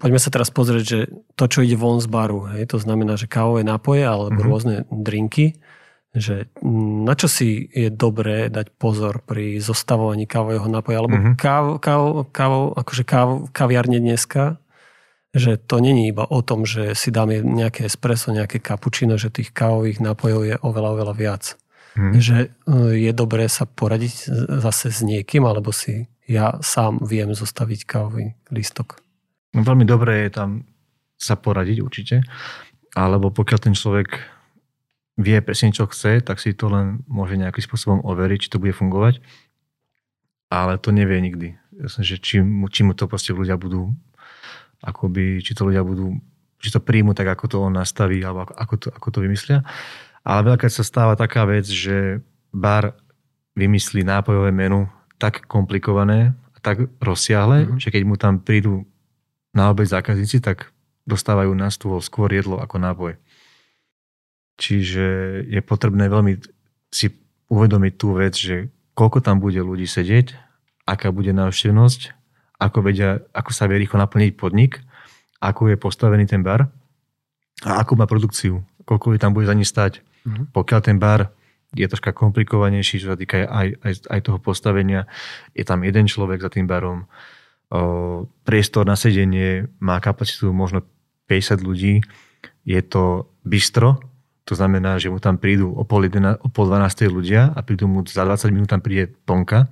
poďme sa teraz pozrieť, že to, čo ide von z baru, hej, to znamená, že kávové nápoje alebo uh-huh. rôzne drinky, že na čo si je dobré dať pozor pri zostavovaní kávového nápoja, alebo mm-hmm. káv, káv, káv, akože káv, kaviarne dneska, že to není iba o tom, že si dáme nejaké espresso, nejaké kapučino, že tých kávových nápojov je oveľa, oveľa viac. Mm-hmm. Že e, je dobré sa poradiť zase s niekým, alebo si ja sám viem zostaviť kávový lístok. No veľmi dobré je tam sa poradiť určite. Alebo pokiaľ ten človek vie presne, čo chce, tak si to len môže nejakým spôsobom overiť, či to bude fungovať. Ale to nevie nikdy. Jasne, že či, či mu to proste ľudia budú akoby, či to ľudia budú, či to príjmu tak, ako to on nastaví, alebo ako, ako, to, ako to vymyslia. Ale veľakrát sa stáva taká vec, že bar vymyslí nápojové menu tak komplikované a tak rozsiahle, mm-hmm. že keď mu tam prídu na obed zákazníci, tak dostávajú na stôl skôr jedlo ako nápoj. Čiže je potrebné veľmi si uvedomiť tú vec, že koľko tam bude ľudí sedieť, aká bude návštevnosť, ako, vedia, ako sa vie rýchlo naplniť podnik, ako je postavený ten bar a ako má produkciu, koľko tam bude za ní stať. Mm-hmm. Pokiaľ ten bar je troška komplikovanejší, čo sa týka aj, aj, aj toho postavenia, je tam jeden človek za tým barom, o, priestor na sedenie má kapacitu možno 50 ľudí, je to bistro, to znamená, že mu tam prídu o pol, 11, o pol 12 ľudia a prídu mu za 20 minút tam príde tonka,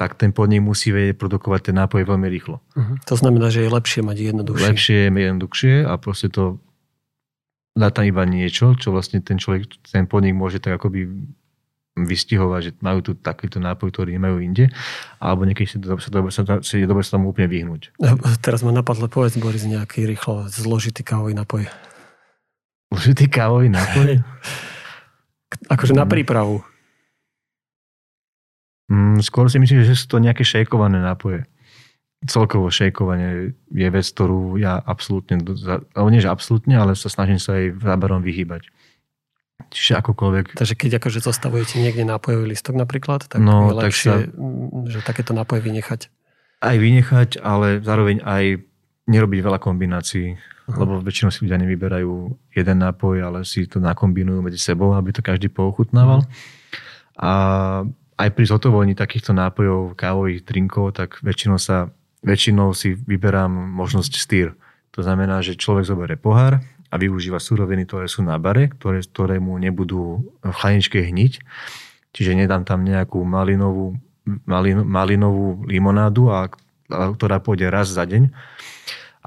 tak ten podnik musí vedieť produkovať ten nápoj veľmi rýchlo. Uh-huh. To znamená, že je lepšie mať jednoduchšie. Lepšie je jednoduchšie a proste to dá tam iba niečo, čo vlastne ten človek, ten podnik môže tak akoby vystihovať, že majú tu takýto nápoj, ktorý nemajú inde, alebo niekedy si, dobre, sa, dobre, sa, si dobre sa tomu úplne vyhnúť. Teraz ma napadlo, povedz Boris, nejaký rýchlo zložitý kávový nápoj. Užitý kávový nápoj? akože na prípravu. Mm, skôr si myslím, že sú to nejaké šejkované nápoje. Celkovo šejkovanie je vec, ktorú ja absolútne, alebo nie že absolútne, ale sa snažím sa aj záberom vyhýbať. Čiže akokoľvek. Takže keď akože zostavujete niekde nápojový listok napríklad, tak no, je lepšie, tak sa, mm, že takéto nápoje vynechať. Aj vynechať, ale zároveň aj nerobiť veľa kombinácií uh-huh. lebo väčšinou si ľudia nevyberajú jeden nápoj, ale si to nakombinujú medzi sebou, aby to každý pouchutnával. Uh-huh. A aj pri zhotovení takýchto nápojov, kávových drinkov, tak väčšinou, sa, väčšinou si vyberám možnosť stýr. To znamená, že človek zoberie pohár a využíva suroviny, ktoré sú na bare, ktoré, ktoré mu nebudú v chladničke hniť. Čiže nedám tam nejakú malinovú, malin, malinovú limonádu, a, ktorá pôjde raz za deň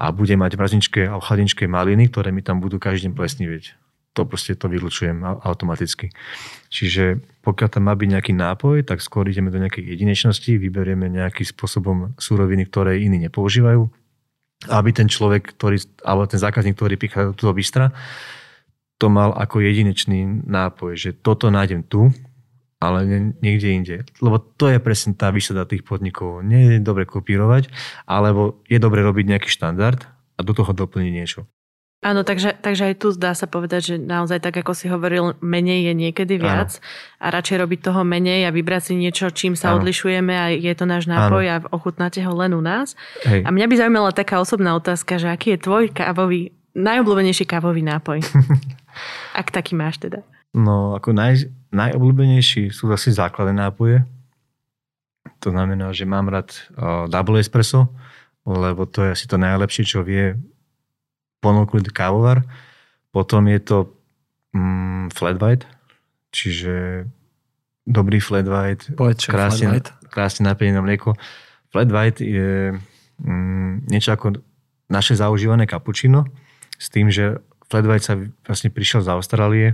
a bude mať mrazničké a chladničké maliny, ktoré mi tam budú každý deň plesnivieť. To proste to vylučujem automaticky. Čiže pokiaľ tam má byť nejaký nápoj, tak skôr ideme do nejakej jedinečnosti, vyberieme nejakým spôsobom súroviny, ktoré iní nepoužívajú, aby ten človek, ktorý, alebo ten zákazník, ktorý prichádza do toho bystra, to mal ako jedinečný nápoj, že toto nájdem tu, ale niekde inde. Lebo to je presne tá výsada tých podnikov. Nie je dobre kopírovať, alebo je dobre robiť nejaký štandard a do toho doplniť niečo. Áno, takže, takže aj tu zdá sa povedať, že naozaj tak, ako si hovoril, menej je niekedy viac Áno. a radšej robiť toho menej a vybrať si niečo, čím sa Áno. odlišujeme a je to náš nápoj Áno. a ochutnáte ho len u nás. Hej. A mňa by zaujímala taká osobná otázka, že aký je tvoj kávový, najobľúbenejší kávový nápoj? Ak taký máš teda. No, ako naj, najobľúbenejší sú asi základné nápoje. To znamená, že mám rád double espresso, lebo to je asi to najlepšie, čo vie ponúknuť kávovar. Potom je to um, flat white, čiže dobrý flat white, Povedz, krásne, flat white. krásne napenené mlieko. Flat white je um, niečo ako naše zaužívané kapučino, s tým, že flat white sa vlastne prišiel z Austrálie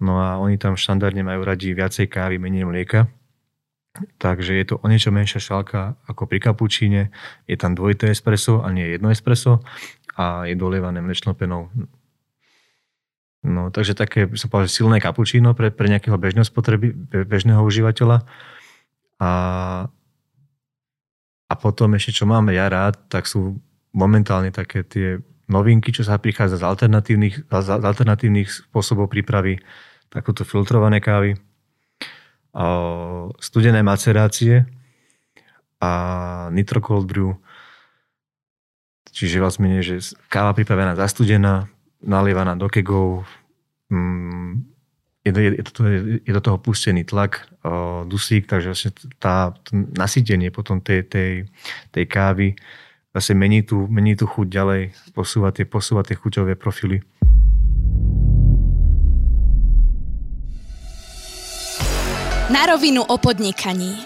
No a oni tam štandardne majú radi viacej kávy, menej mlieka. Takže je to o niečo menšia šálka ako pri kapučíne. Je tam dvojité espresso a nie jedno espresso a je dolievané mlečnou penou. No, takže také, som povedal, silné kapučíno pre, pre nejakého bežného spotreby, bežného užívateľa. A, a potom ešte, čo máme ja rád, tak sú momentálne také tie novinky, čo sa prichádza z alternatívnych, z alternatívnych spôsobov prípravy takúto filtrované kávy, studené macerácie a nitro cold brew. Čiže vlastne, že káva pripravená zastudená, nalievaná do kegov, mm, je, do, je, to, je do toho pustený tlak, dusík, takže vlastne tá, to nasytenie potom tej, tej, tej kávy zase mení tú, mení tú chuť ďalej, posúva tie, posúva tie chuťové profily. Na rovinu o podnikaní.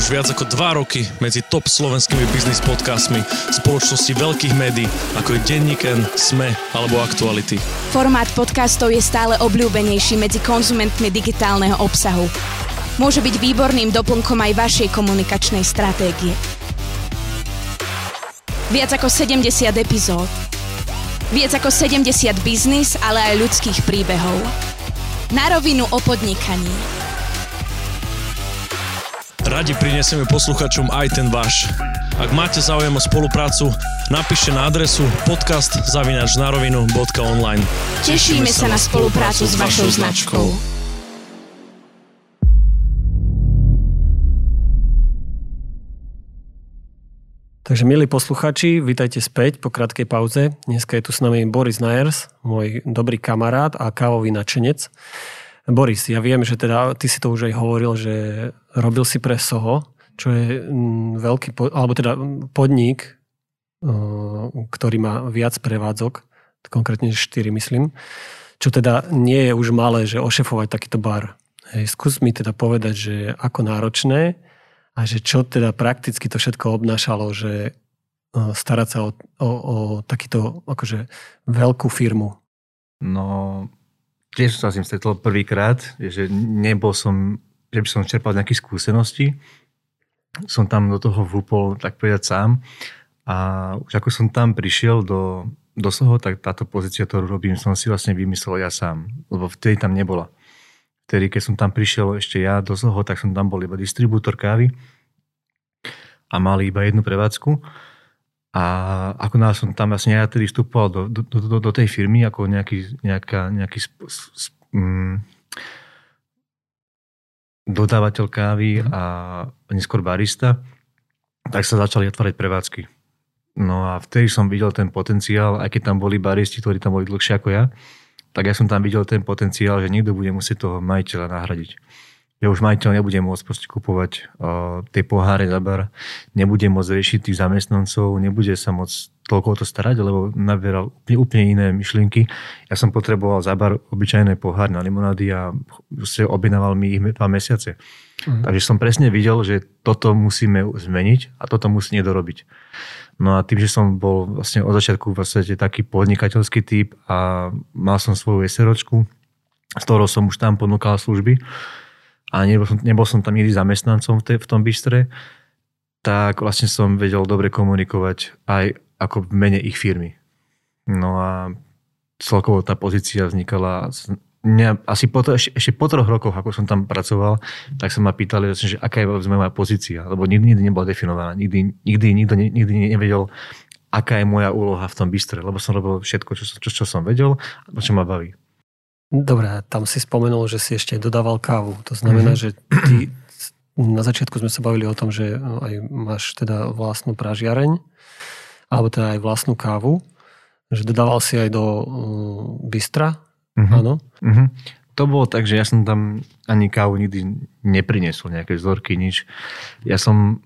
Už viac ako 2 roky medzi top slovenskými biznis podcastmi spoločnosti veľkých médií ako je Denníken, Sme alebo Aktuality. Formát podcastov je stále obľúbenejší medzi konzumentmi digitálneho obsahu. Môže byť výborným doplnkom aj vašej komunikačnej stratégie. Viac ako 70 epizód. Viac ako 70 biznis, ale aj ľudských príbehov. Na rovinu o podnikaní. Radi prinesieme posluchačom aj ten váš. Ak máte záujem o spoluprácu, napíšte na adresu podcast.narovinu.online Tešíme sa na spoluprácu s vašou značkou. Takže milí posluchači, vítajte späť po krátkej pauze. Dneska je tu s nami Boris Najers, môj dobrý kamarát a kávový načenec. Boris, ja viem, že teda ty si to už aj hovoril, že robil si pre Soho, čo je mm, veľký, alebo teda podnik, ktorý má viac prevádzok, konkrétne 4 myslím, čo teda nie je už malé, že ošefovať takýto bar. Hej, skús mi teda povedať, že ako náročné a že čo teda prakticky to všetko obnášalo, že starať sa o, o, o takýto akože veľkú firmu? No, tiež som sa s ním stretol prvýkrát, že nebol som, že by som čerpal nejaké skúsenosti. Som tam do toho vúpol, tak povedať, sám. A už ako som tam prišiel do, do toho, tak táto pozícia, ktorú robím, som si vlastne vymyslel ja sám. Lebo vtedy tam nebola vtedy, keď som tam prišiel ešte ja do Zoho, tak som tam bol iba distribútor kávy a mali iba jednu prevádzku. A ako náhle som tam vlastne ja tedy vstupoval do, do, do, do tej firmy ako nejaký, nejaká, nejaký sp, sp, um, dodávateľ kávy mhm. a neskôr barista, tak sa začali otvárať prevádzky. No a vtedy som videl ten potenciál, aj keď tam boli baristi, ktorí tam boli dlhšie ako ja, tak ja som tam videl ten potenciál, že niekto bude musieť toho majiteľa nahradiť. Ja už majiteľ nebude môcť proste kupovať uh, tie poháre za bar, nebude môcť riešiť tých zamestnancov, nebude sa môcť toľko o to starať, lebo nabieral úplne, úplne iné myšlienky. Ja som potreboval za bar obyčajné poháre na limonády a objednával mi ich dva mesiace. Mhm. Takže som presne videl, že toto musíme zmeniť a toto musí nedorobiť. No a tým, že som bol vlastne od začiatku vlastne taký podnikateľský typ a mal som svoju SROčku, s ktorou som už tam ponúkal služby a nebol som, nebol som tam nikdy zamestnancom v, te, v tom bystre, tak vlastne som vedel dobre komunikovať aj ako v mene ich firmy. No a celkovo tá pozícia vznikala mňa asi po ešte, ešte po troch rokoch, ako som tam pracoval, tak sa ma pýtali, že aká je moja pozícia, lebo nikdy, nikdy nebola definovaná, nikdy, nikdy nikto nikdy nevedel, aká je moja úloha v tom bystre, lebo som robil všetko, čo, čo, čo som vedel a čo ma baví. Dobre, tam si spomenul, že si ešte dodával kávu. To znamená, mm-hmm. že ty na začiatku sme sa bavili o tom, že aj máš teda vlastnú pražiareň, alebo teda aj vlastnú kávu, že dodával si aj do uh, bystra, Uh-huh. Áno. Uh-huh. To bolo tak, že ja som tam ani kávu nikdy neprinesol, nejaké vzorky, nič. Ja som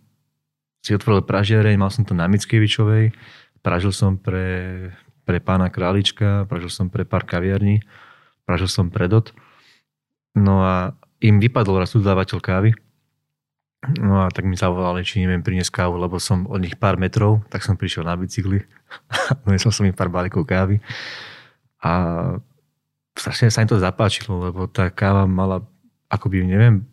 si otvoril pražiareň, mal som to na Mickevičovej, pražil som pre, pre pána Králička, pražil som pre pár kaviarní, pražil som pre DOT. No a im vypadol raz dodávateľ kávy, No a tak mi zavolali, či neviem priniesť kávu, lebo som od nich pár metrov, tak som prišiel na bicykli. Donesol som im pár balíkov kávy. A strašne sa im to zapáčilo, lebo tá káva mala, akoby, neviem,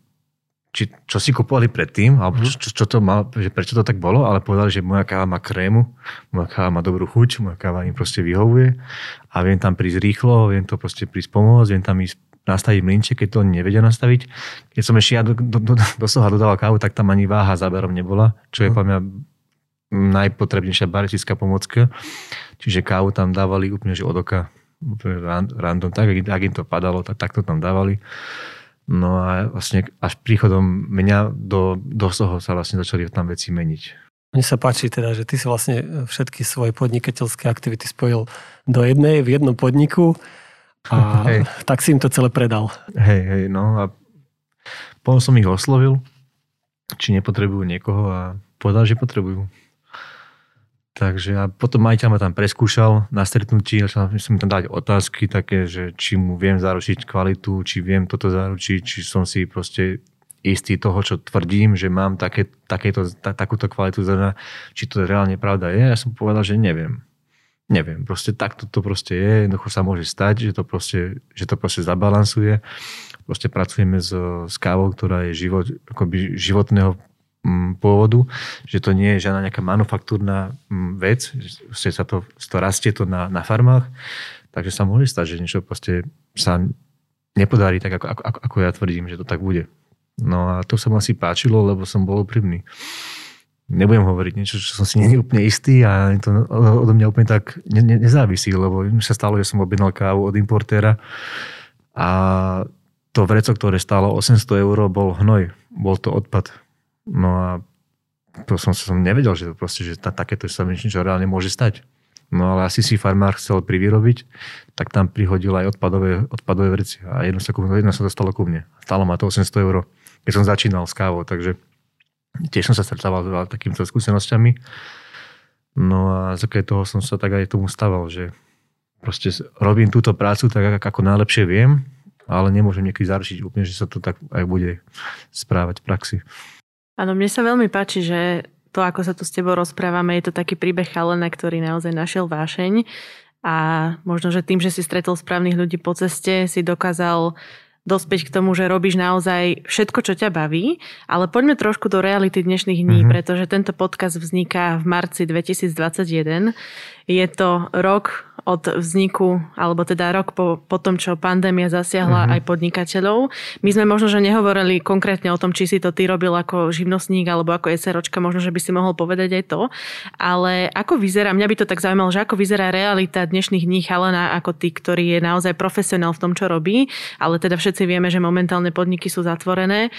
či, čo si kupovali predtým, alebo čo, čo, čo to mal, že prečo to tak bolo, ale povedali, že moja káva má krému, moja káva má dobrú chuť, moja káva im proste vyhovuje a viem tam prísť rýchlo, viem to proste prísť pomôcť, viem tam ísť nastaviť mlinče, keď to nevedia nastaviť. Keď som ešte ja do, do, do, do Soha dodával kávu, tak tam ani váha záberom nebola, čo je uh-huh. mňa najpotrebnejšia baristická pomocka. Čiže kávu tam dávali úplne že od oka random, tak ak im to padalo, tak, tak to tam dávali. No a vlastne až príchodom mňa do, do toho sa vlastne začali tam veci meniť. Mne sa páči teda, že ty si vlastne všetky svoje podnikateľské aktivity spojil do jednej, v jednom podniku a hej. tak si im to celé predal. Hej, hej, no a potom som ich oslovil, či nepotrebujú niekoho a povedal, že potrebujú. Takže a potom majiteľ ma tam preskúšal na stretnutí, začal som tam dať otázky také, že či mu viem zaručiť kvalitu, či viem toto zaručiť, či som si proste istý toho, čo tvrdím, že mám také, takéto, ta, takúto kvalitu zrna, či to reálne pravda je. Ja som povedal, že neviem. Neviem, proste takto to proste je, jednoducho sa môže stať, že to proste, že to proste zabalansuje. Proste pracujeme s, s kávou, ktorá je život, akoby životného pôvodu, že to nie je žiadna nejaká manufaktúrna mm, vec, že sa to, to rastie to na, na farmách, takže sa môže stať, že niečo proste sa nepodarí tak, ako, ako, ako ja tvrdím, že to tak bude. No a to sa mu asi páčilo, lebo som bol úprimný. Nebudem hovoriť niečo, čo som si nie úplne istý a to odo mňa úplne tak ne, ne, nezávisí, lebo sa stalo, že som objednal kávu od importéra a to vreco, ktoré stálo 800 eur, bol hnoj, bol to odpad. No a to som, som nevedel, že, proste, že ta, takéto sa niečo reálne môže stať. No ale asi si farmár chcel privyrobiť, tak tam prihodil aj odpadové, odpadové vreci. A jedno sa, jedno sa dostalo ku mne. Stalo ma to 800 eur, keď som začínal s kávou, takže tiež som sa stretával s takýmito skúsenosťami. No a z toho som sa tak aj tomu staval, že proste robím túto prácu tak, ako najlepšie viem, ale nemôžem niekedy zaručiť úplne, že sa to tak aj bude správať v praxi. Áno, mne sa veľmi páči, že to, ako sa tu s tebou rozprávame, je to taký príbeh chalena, ktorý naozaj našiel vášeň a možno, že tým, že si stretol správnych ľudí po ceste, si dokázal dospieť k tomu, že robíš naozaj všetko, čo ťa baví, ale poďme trošku do reality dnešných dní, mm-hmm. pretože tento podcast vzniká v marci 2021. Je to rok od vzniku, alebo teda rok po, po tom, čo pandémia zasiahla mm-hmm. aj podnikateľov. My sme možno, že nehovorili konkrétne o tom, či si to ty robil ako živnostník alebo ako SROčka, možno, že by si mohol povedať aj to. Ale ako vyzerá, mňa by to tak zaujímalo, že ako vyzerá realita dnešných dní chalana ako ty, ktorý je naozaj profesionál v tom, čo robí, ale teda všetci vieme, že momentálne podniky sú zatvorené.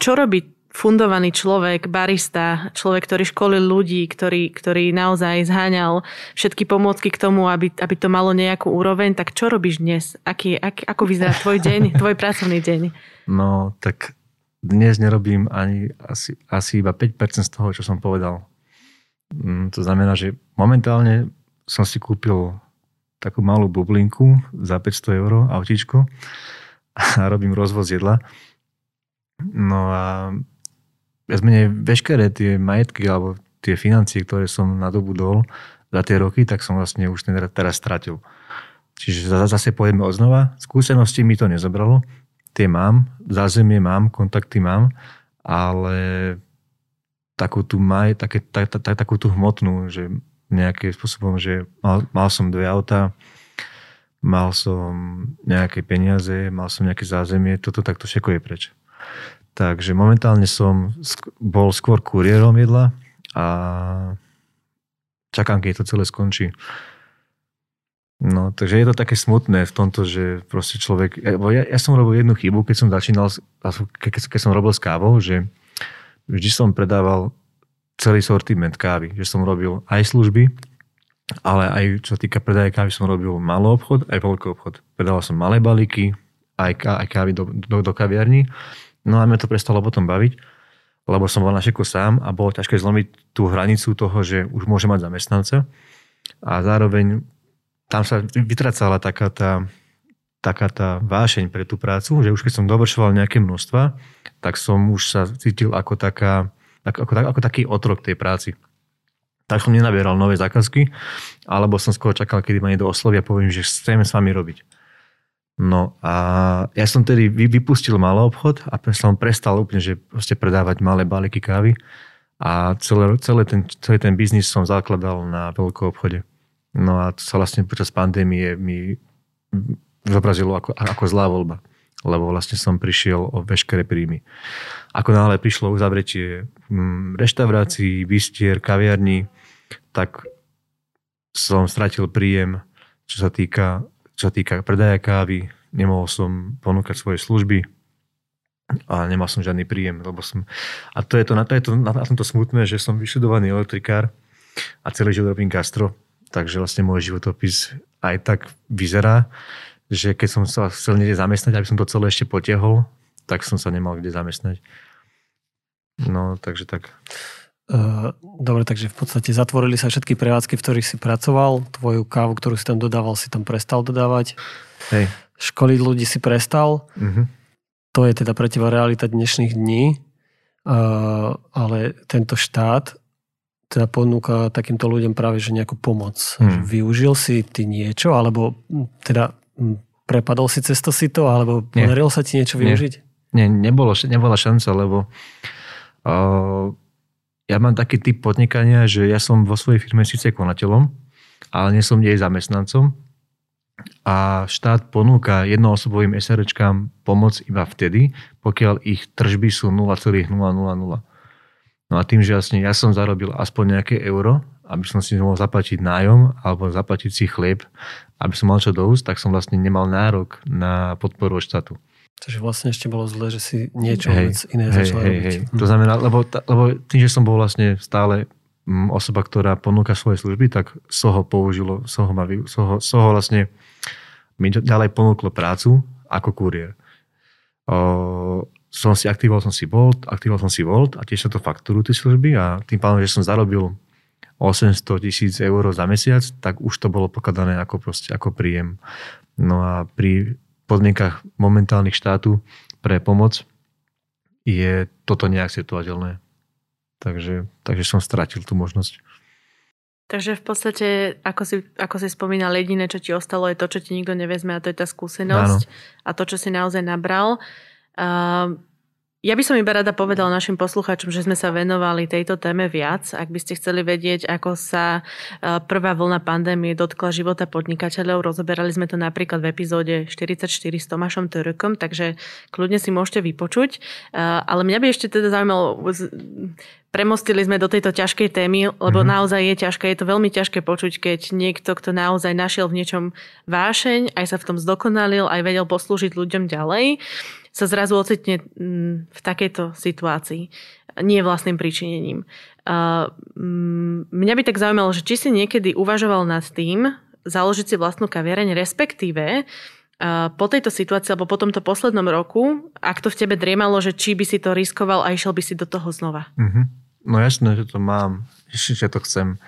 Čo robí fundovaný človek, barista, človek, ktorý školil ľudí, ktorý, ktorý naozaj zháňal všetky pomôcky k tomu, aby, aby to malo nejakú úroveň, tak čo robíš dnes? Aký, ak, ako vyzerá tvoj deň, tvoj pracovný deň? No, tak dnes nerobím ani asi, asi iba 5% z toho, čo som povedal. Mm, to znamená, že momentálne som si kúpil takú malú bublinku za 500 eur, autíčko a robím rozvoz jedla. No a viac menej veškeré tie majetky alebo tie financie, ktoré som nadobudol za tie roky, tak som vlastne už ten teraz stratil. Čiže zase pojeme odznova. Skúsenosti mi to nezobralo. Tie mám, zázemie mám, kontakty mám, ale takú tú, maj, také, tak, tak, takú tú hmotnú, že nejakým spôsobom, že mal, mal som dve auta, mal som nejaké peniaze, mal som nejaké zázemie, toto takto všetko je preč. Takže momentálne som bol skôr kuriérom jedla a čakám, keď to celé skončí. No, takže je to také smutné v tomto, že proste človek... Ja, ja som robil jednu chybu, keď som začínal, keď, keď som robil s kávou, že vždy som predával celý sortiment kávy. Že som robil aj služby, ale aj čo týka predaje kávy, som robil malý obchod, aj veľký obchod. Predával som malé balíky, aj, aj kávy do, do, do kaviarní No a mňa to prestalo potom baviť, lebo som bol na šeku sám a bolo ťažké zlomiť tú hranicu toho, že už môže mať zamestnanca. A zároveň tam sa vytracala taká tá, taká tá vášeň pre tú prácu, že už keď som dovršoval nejaké množstva, tak som už sa cítil ako, taká, ako, ako, ako taký otrok tej práci. Tak som nenabieral nové zákazky, alebo som skôr čakal, kedy ma niekto oslovia a poviem, že chceme s vami robiť. No a ja som tedy vypustil malý obchod a som prestal úplne, že proste predávať malé balíky kávy a celé, celé ten, celý ten biznis som zakladal na veľkom obchode. No a to sa vlastne počas pandémie mi zobrazilo ako, ako zlá voľba, lebo vlastne som prišiel o veškeré príjmy. Ako náhle prišlo uzavretie mm, reštaurácií, vystier, kaviarní, tak som stratil príjem, čo sa týka čo sa týka predaja kávy, nemohol som ponúkať svoje služby a nemal som žiadny príjem, lebo som... A to je to, to, je to na, tomto smutné, že som vyštudovaný elektrikár a celý život robím gastro, takže vlastne môj životopis aj tak vyzerá, že keď som sa chcel niekde zamestnať, aby som to celé ešte potiehol, tak som sa nemal kde zamestnať. No, takže tak. Uh, dobre, takže v podstate zatvorili sa všetky prevádzky, v ktorých si pracoval. Tvoju kávu, ktorú si tam dodával, si tam prestal dodávať. Hej. Školiť ľudí si prestal. Uh-huh. to je teda pre teba realita dnešných dní, uh, ale tento štát teda ponúka takýmto ľuďom práve že nejakú pomoc. Hmm. Využil si ty niečo, alebo teda prepadol si cez to si to, alebo podarilo sa ti niečo využiť? Nie, nie nebolo, nebola šanca, lebo uh, ja mám taký typ podnikania, že ja som vo svojej firme síce konateľom, ale nie som jej zamestnancom a štát ponúka jednoosobovým SRčkám pomoc iba vtedy, pokiaľ ich tržby sú 0,000. No a tým, že jasne ja som zarobil aspoň nejaké euro, aby som si mohol zaplatiť nájom alebo zaplatiť si chlieb, aby som mal čo do úst, tak som vlastne nemal nárok na podporu od štátu. Takže vlastne ešte bolo zle, že si niečo hej, iné hej, začal hej, robiť. Hej. To znamená, lebo, lebo tým, že som bol vlastne stále mm, osoba, ktorá ponúka svoje služby, tak Soho použilo, Soho, ma, Soho, Soho vlastne mi ďalej ponúklo prácu ako kuriér. O, som si aktivoval som si Volt, aktivoval som si Volt a tiež sa to fakturujú tie služby a tým pádom, že som zarobil 800 tisíc eur za mesiac, tak už to bolo pokladané ako, proste, ako príjem. No a pri podmienkach momentálnych štátu pre pomoc je toto neakceptovateľné. Takže, takže som stratil tú možnosť. Takže v podstate, ako si, ako si spomínal, jediné, čo ti ostalo, je to, čo ti nikto nevezme a to je tá skúsenosť Áno. a to, čo si naozaj nabral. Uh, ja by som iba rada povedala našim poslucháčom, že sme sa venovali tejto téme viac. Ak by ste chceli vedieť, ako sa e, prvá vlna pandémie dotkla života podnikateľov, rozoberali sme to napríklad v epizóde 44 s Tomášom Törkom, takže kľudne si môžete vypočuť. E, ale mňa by ešte teda zaujímalo, premostili sme do tejto ťažkej témy, lebo mm-hmm. naozaj je ťažké, je to veľmi ťažké počuť, keď niekto, kto naozaj našiel v niečom vášeň, aj sa v tom zdokonalil, aj vedel poslúžiť ľuďom ďalej, sa zrazu ocitne mm, v takejto situácii. Nie vlastným príčinením. Mm, mňa by tak zaujímalo, že či si niekedy uvažoval nad tým, založiť si vlastnú kaviareň, respektíve po tejto situácii alebo po tomto poslednom roku, ak to v tebe driemalo, že či by si to riskoval a išiel by si do toho znova? Mm-hmm. No jasné, že to mám. Že to chcem.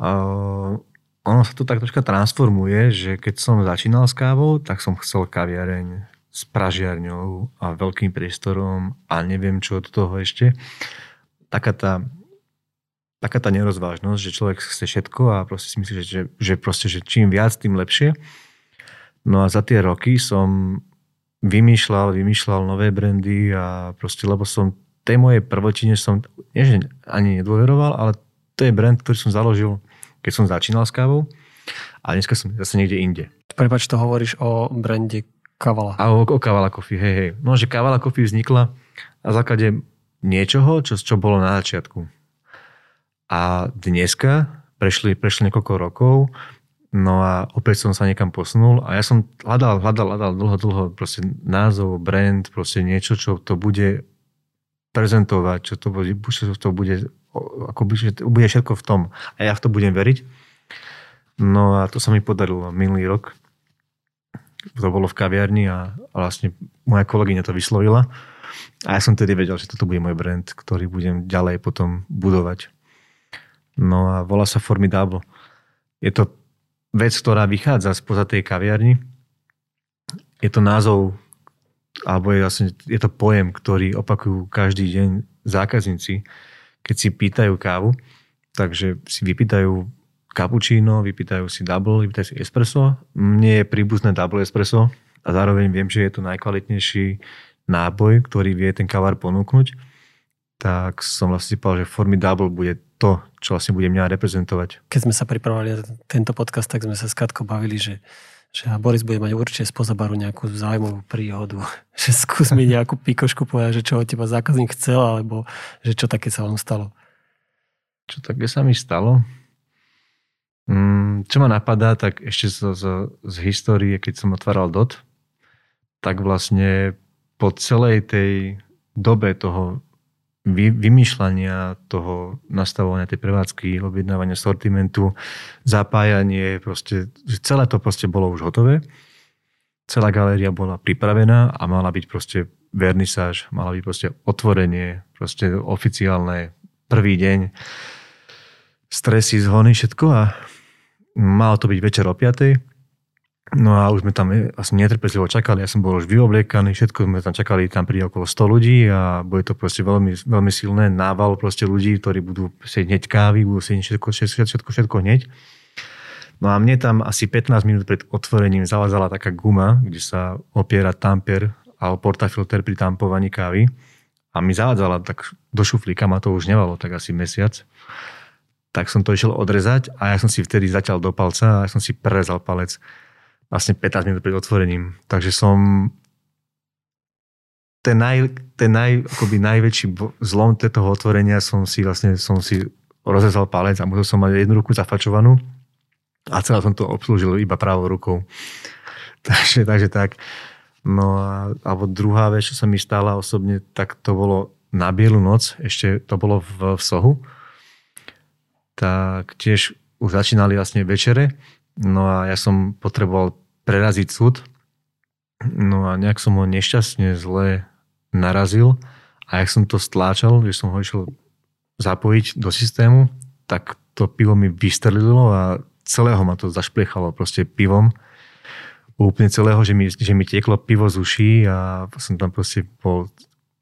Uh, ono sa to tak troška transformuje, že keď som začínal s kávou, tak som chcel kaviareň s pražiarňou a veľkým priestorom a neviem čo od toho ešte. Taká tá, taká tá nerozvážnosť, že človek chce všetko a proste si myslí, že, že, proste, že čím viac, tým lepšie. No a za tie roky som vymýšľal, vymýšľal nové brandy a proste, lebo som tej mojej prvotine som, nie že ani nedôveroval, ale to je brand, ktorý som založil, keď som začínal s kávou a dneska som zase niekde inde. Prepač, to hovoríš o brande Kavala. A o, o Kavala Coffee, hej, hej. No, že Kavala Coffee vznikla na základe niečoho, čo, čo bolo na začiatku. A dneska prešli, prešli niekoľko rokov, no a opäť som sa niekam posunul a ja som hľadal, hľadal, hľadal dlho, dlho proste názov, brand, proste niečo, čo to bude prezentovať, čo to bude, čo to bude, ako bude, bude všetko v tom. A ja v to budem veriť. No a to sa mi podarilo minulý rok to bolo v kaviarni a vlastne moja kolegyňa to vyslovila. A ja som tedy vedel, že toto bude môj brand, ktorý budem ďalej potom budovať. No a volá sa Formidable. Je to vec, ktorá vychádza spoza tej kaviarni. Je to názov, alebo je, vlastne, je to pojem, ktorý opakujú každý deň zákazníci, keď si pýtajú kávu. Takže si vypýtajú cappuccino, vypýtajú si double, vypýtajú si espresso. Mne je príbuzné double espresso a zároveň viem, že je to najkvalitnejší náboj, ktorý vie ten kavár ponúknuť. Tak som vlastne povedal, že Formidable bude to, čo vlastne bude mňa reprezentovať. Keď sme sa pripravovali na tento podcast, tak sme sa s Katkou bavili, že že Boris bude mať určite spoza baru nejakú zaujímavú príhodu. Že skús mi nejakú pikošku povedať, že čo od teba zákazník chcel, alebo že čo také sa vám stalo. Čo také sa mi stalo? Mm, čo ma napadá, tak ešte z, z, z histórie, keď som otváral DOT, tak vlastne po celej tej dobe toho vy, vymýšľania, toho nastavovania tej prevádzky, objednávania sortimentu, zapájanie, proste, celé to proste bolo už hotové. Celá galéria bola pripravená a mala byť proste vernisáž, mala byť proste otvorenie, proste oficiálne, prvý deň, stresy, zhony, všetko a Malo to byť večer o 5. No a už sme tam asi netrpezlivo čakali, ja som bol už vyobliekaný, všetko sme tam čakali, tam príde okolo 100 ľudí a bude to proste veľmi, veľmi silné nával proste ľudí, ktorí budú si hneď kávy, budú si všetko, všetko, všetko, všetko hneď. No a mne tam asi 15 minút pred otvorením zalazala taká guma, kde sa opiera tamper alebo portafilter pri tampovaní kávy a mi zavádzala tak do šuflíka, ma to už nevalo tak asi mesiac. Tak som to išiel odrezať a ja som si vtedy zatiaľ do palca a ja som si prerezal palec vlastne 15 minút pred otvorením. Takže som ten, naj, ten naj, akoby najväčší zlom toho otvorenia som si vlastne som si rozrezal palec a musel som mať jednu ruku zafačovanú a celé som to obslúžil iba pravou rukou. takže, takže tak. No a alebo druhá vec, čo sa mi stala osobne, tak to bolo na bielu noc, ešte to bolo v, v Sohu. Tak tiež už začínali vlastne večere, no a ja som potreboval preraziť súd. No a nejak som ho nešťastne zle narazil a jak som to stláčal, že som ho išiel zapojiť do systému, tak to pivo mi vystrelilo a celého ma to zašpliechalo proste pivom. Úplne celého, že mi, že mi tieklo pivo z uší a som tam proste bol,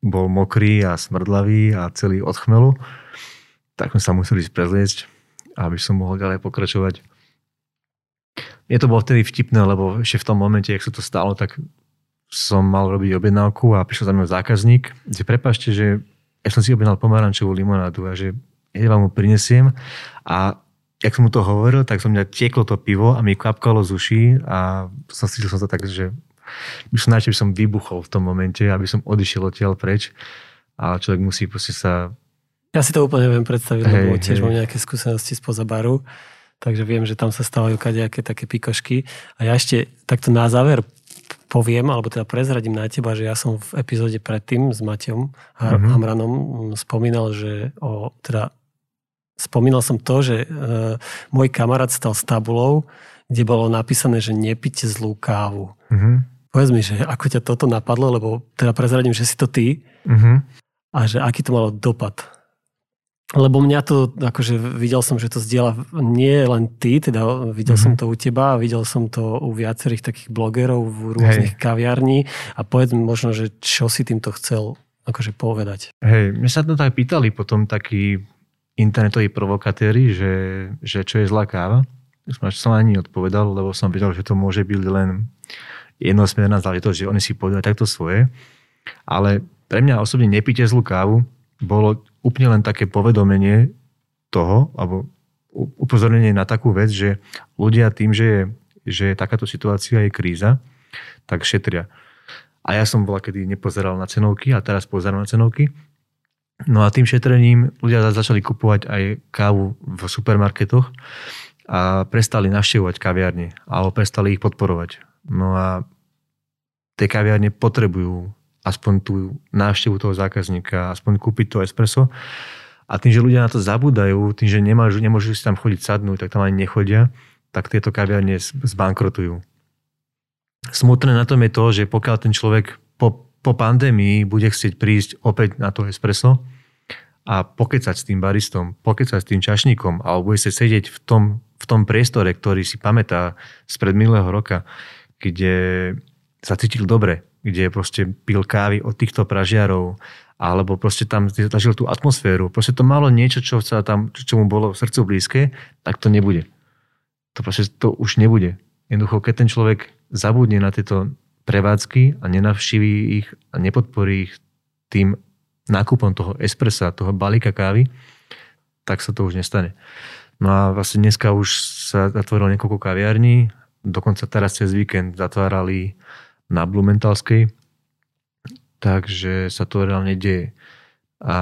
bol mokrý a smrdlavý a celý od chmelu. Tak sme sa museli ísť prezliecť, aby som mohol ďalej pokračovať. Mne to bolo vtedy vtipné, lebo ešte v tom momente, ak sa to stalo, tak som mal robiť objednávku a prišiel za mnou zákazník, že prepašte, že ja som si objednal pomarančovú limonádu a že ja vám mu prinesiem a jak som mu to hovoril, tak som mňa tieklo to pivo a mi kvapkalo z uší a som si som to tak, že by som najčo by som vybuchol v tom momente, aby som odišiel odtiaľ preč. Ale človek musí proste sa... Ja si to úplne viem predstaviť, hej, lebo tiež hej. mám nejaké skúsenosti spoza baru takže viem, že tam sa stávajú kadejaké také pikošky. A ja ešte takto na záver poviem, alebo teda prezradím na teba, že ja som v epizóde predtým s Maťom mm-hmm. Hamranom spomínal, že o, teda spomínal som to, že e, môj kamarát stal s tabulou, kde bolo napísané, že nepite zlú kávu. Mm-hmm. Povedz mi, že ako ťa toto napadlo, lebo teda prezradím, že si to ty mm-hmm. a že aký to malo dopad lebo mňa to, akože videl som, že to zdieľa nie len ty, teda videl mm-hmm. som to u teba videl som to u viacerých takých blogerov v rôznych Hej. kaviarní a povedz mi možno, že čo si týmto chcel akože povedať. Hej, mne sa to tak pýtali potom takí internetoví provokatéri, že, že čo je zlá káva. Som, som ani odpovedal, lebo som vedel, že to môže byť len jednosmerná záležitosť, že oni si povedali takto svoje. Ale pre mňa osobne nepíte zlú kávu, bolo úplne len také povedomenie toho, alebo upozornenie na takú vec, že ľudia tým, že je, že je takáto situácia, je kríza, tak šetria. A ja som bola, kedy nepozeral na cenovky a teraz pozerám na cenovky. No a tým šetrením ľudia začali kupovať aj kávu v supermarketoch a prestali navštevovať kaviárne alebo prestali ich podporovať. No a tie kaviárne potrebujú aspoň tú návštevu toho zákazníka, aspoň kúpiť to espresso. A tým, že ľudia na to zabúdajú, tým, že nemôžu, nemôžu si tam chodiť sadnúť, tak tam ani nechodia, tak tieto kaviarne zbankrotujú. Smutné na tom je to, že pokiaľ ten človek po, po pandémii bude chcieť prísť opäť na to espresso a pokecať s tým baristom, pokecať s tým čašníkom, alebo bude sa sedieť v tom, v tom priestore, ktorý si pamätá spred minulého roka, kde sa cítil dobre, kde proste pil kávy od týchto pražiarov, alebo proste tam zažil tú atmosféru. Proste to malo niečo, čo, sa tam, čo mu bolo v srdcu blízke, tak to nebude. To proste to už nebude. Jednoducho, keď ten človek zabudne na tieto prevádzky a nenavštíví ich a nepodporí ich tým nákupom toho espressa, toho balíka kávy, tak sa to už nestane. No a vlastne dneska už sa zatvorilo niekoľko kaviarní, dokonca teraz cez víkend zatvárali na Blumentalskej, takže sa to reálne deje. A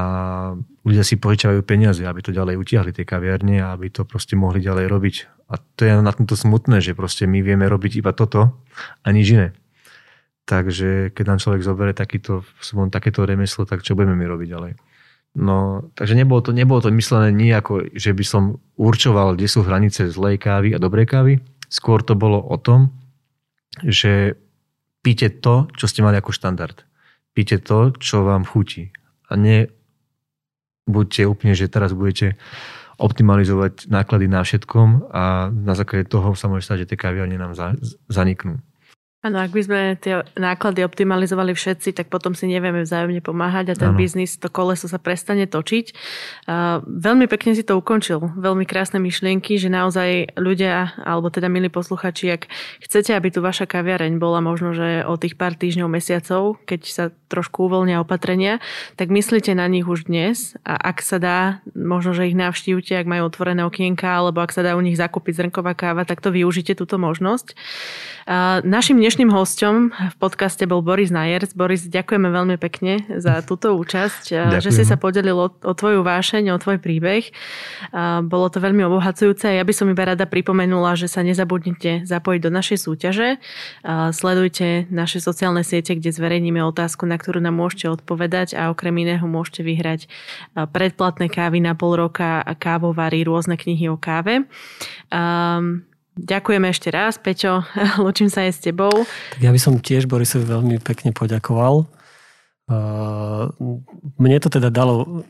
ľudia si požičajú peniaze, aby to ďalej utiahli tie kaviarne a aby to proste mohli ďalej robiť. A to je na tomto smutné, že proste my vieme robiť iba toto a nič iné. Takže keď nám človek zoberie takýto, takéto remeslo, tak čo budeme my robiť ďalej? No, takže nebolo to, nebolo to myslené nie ako, že by som určoval, kde sú hranice zlej kávy a dobrej kávy. Skôr to bolo o tom, že píte to, čo ste mali ako štandard. Píte to, čo vám chutí. A ne buďte úplne, že teraz budete optimalizovať náklady na všetkom a na základe toho sa môže stať, že tie kaviarne nám zaniknú. Áno, ak by sme tie náklady optimalizovali všetci, tak potom si nevieme vzájomne pomáhať a ten ano. biznis, to koleso sa prestane točiť. Uh, veľmi pekne si to ukončil. Veľmi krásne myšlienky, že naozaj ľudia, alebo teda milí posluchači, ak chcete, aby tu vaša kaviareň bola možno, že o tých pár týždňov, mesiacov, keď sa trošku uvoľnia opatrenia, tak myslíte na nich už dnes a ak sa dá, možno, že ich navštívte, ak majú otvorené okienka, alebo ak sa dá u nich zakúpiť zrnková káva, tak to využite túto možnosť. Uh, našim dnešným hostom v podcaste bol Boris Najers. Boris, ďakujeme veľmi pekne za túto účasť, Ďakujem. že si sa podelil o, o tvoju vášeň, o tvoj príbeh. Bolo to veľmi obohacujúce. Ja by som iba rada pripomenula, že sa nezabudnite zapojiť do našej súťaže. Sledujte naše sociálne siete, kde zverejníme otázku, na ktorú nám môžete odpovedať a okrem iného môžete vyhrať predplatné kávy na pol roka a kávovary, rôzne knihy o káve. Ďakujeme ešte raz, Peťo, lučím sa aj s tebou. Tak ja by som tiež Borisovi veľmi pekne poďakoval. Mne to teda dalo,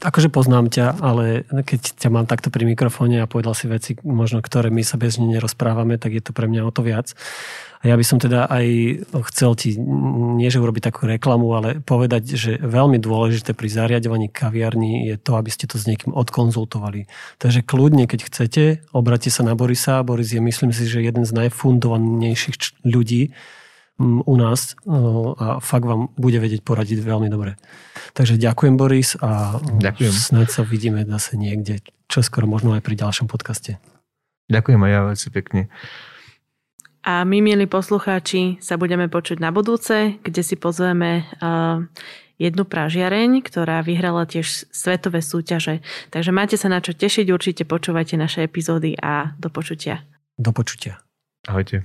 akože poznám ťa, ale keď ťa mám takto pri mikrofóne a povedal si veci, možno ktoré my sa bez nej nerozprávame, tak je to pre mňa o to viac. A ja by som teda aj chcel ti, nie že urobiť takú reklamu, ale povedať, že veľmi dôležité pri zariadovaní kaviarní je to, aby ste to s niekým odkonzultovali. Takže kľudne, keď chcete, obrate sa na Borisa. Boris je, myslím si, že jeden z najfundovanejších ľudí u nás a fakt vám bude vedieť poradiť veľmi dobre. Takže ďakujem Boris a ďakujem. snáď sa vidíme zase niekde, čo skoro možno aj pri ďalšom podcaste. Ďakujem aj ja veľmi pekne. A my, milí poslucháči, sa budeme počuť na budúce, kde si pozveme uh, jednu pražiareň, ktorá vyhrala tiež svetové súťaže. Takže máte sa na čo tešiť, určite počúvajte naše epizódy a do počutia. Do počutia. Ahojte.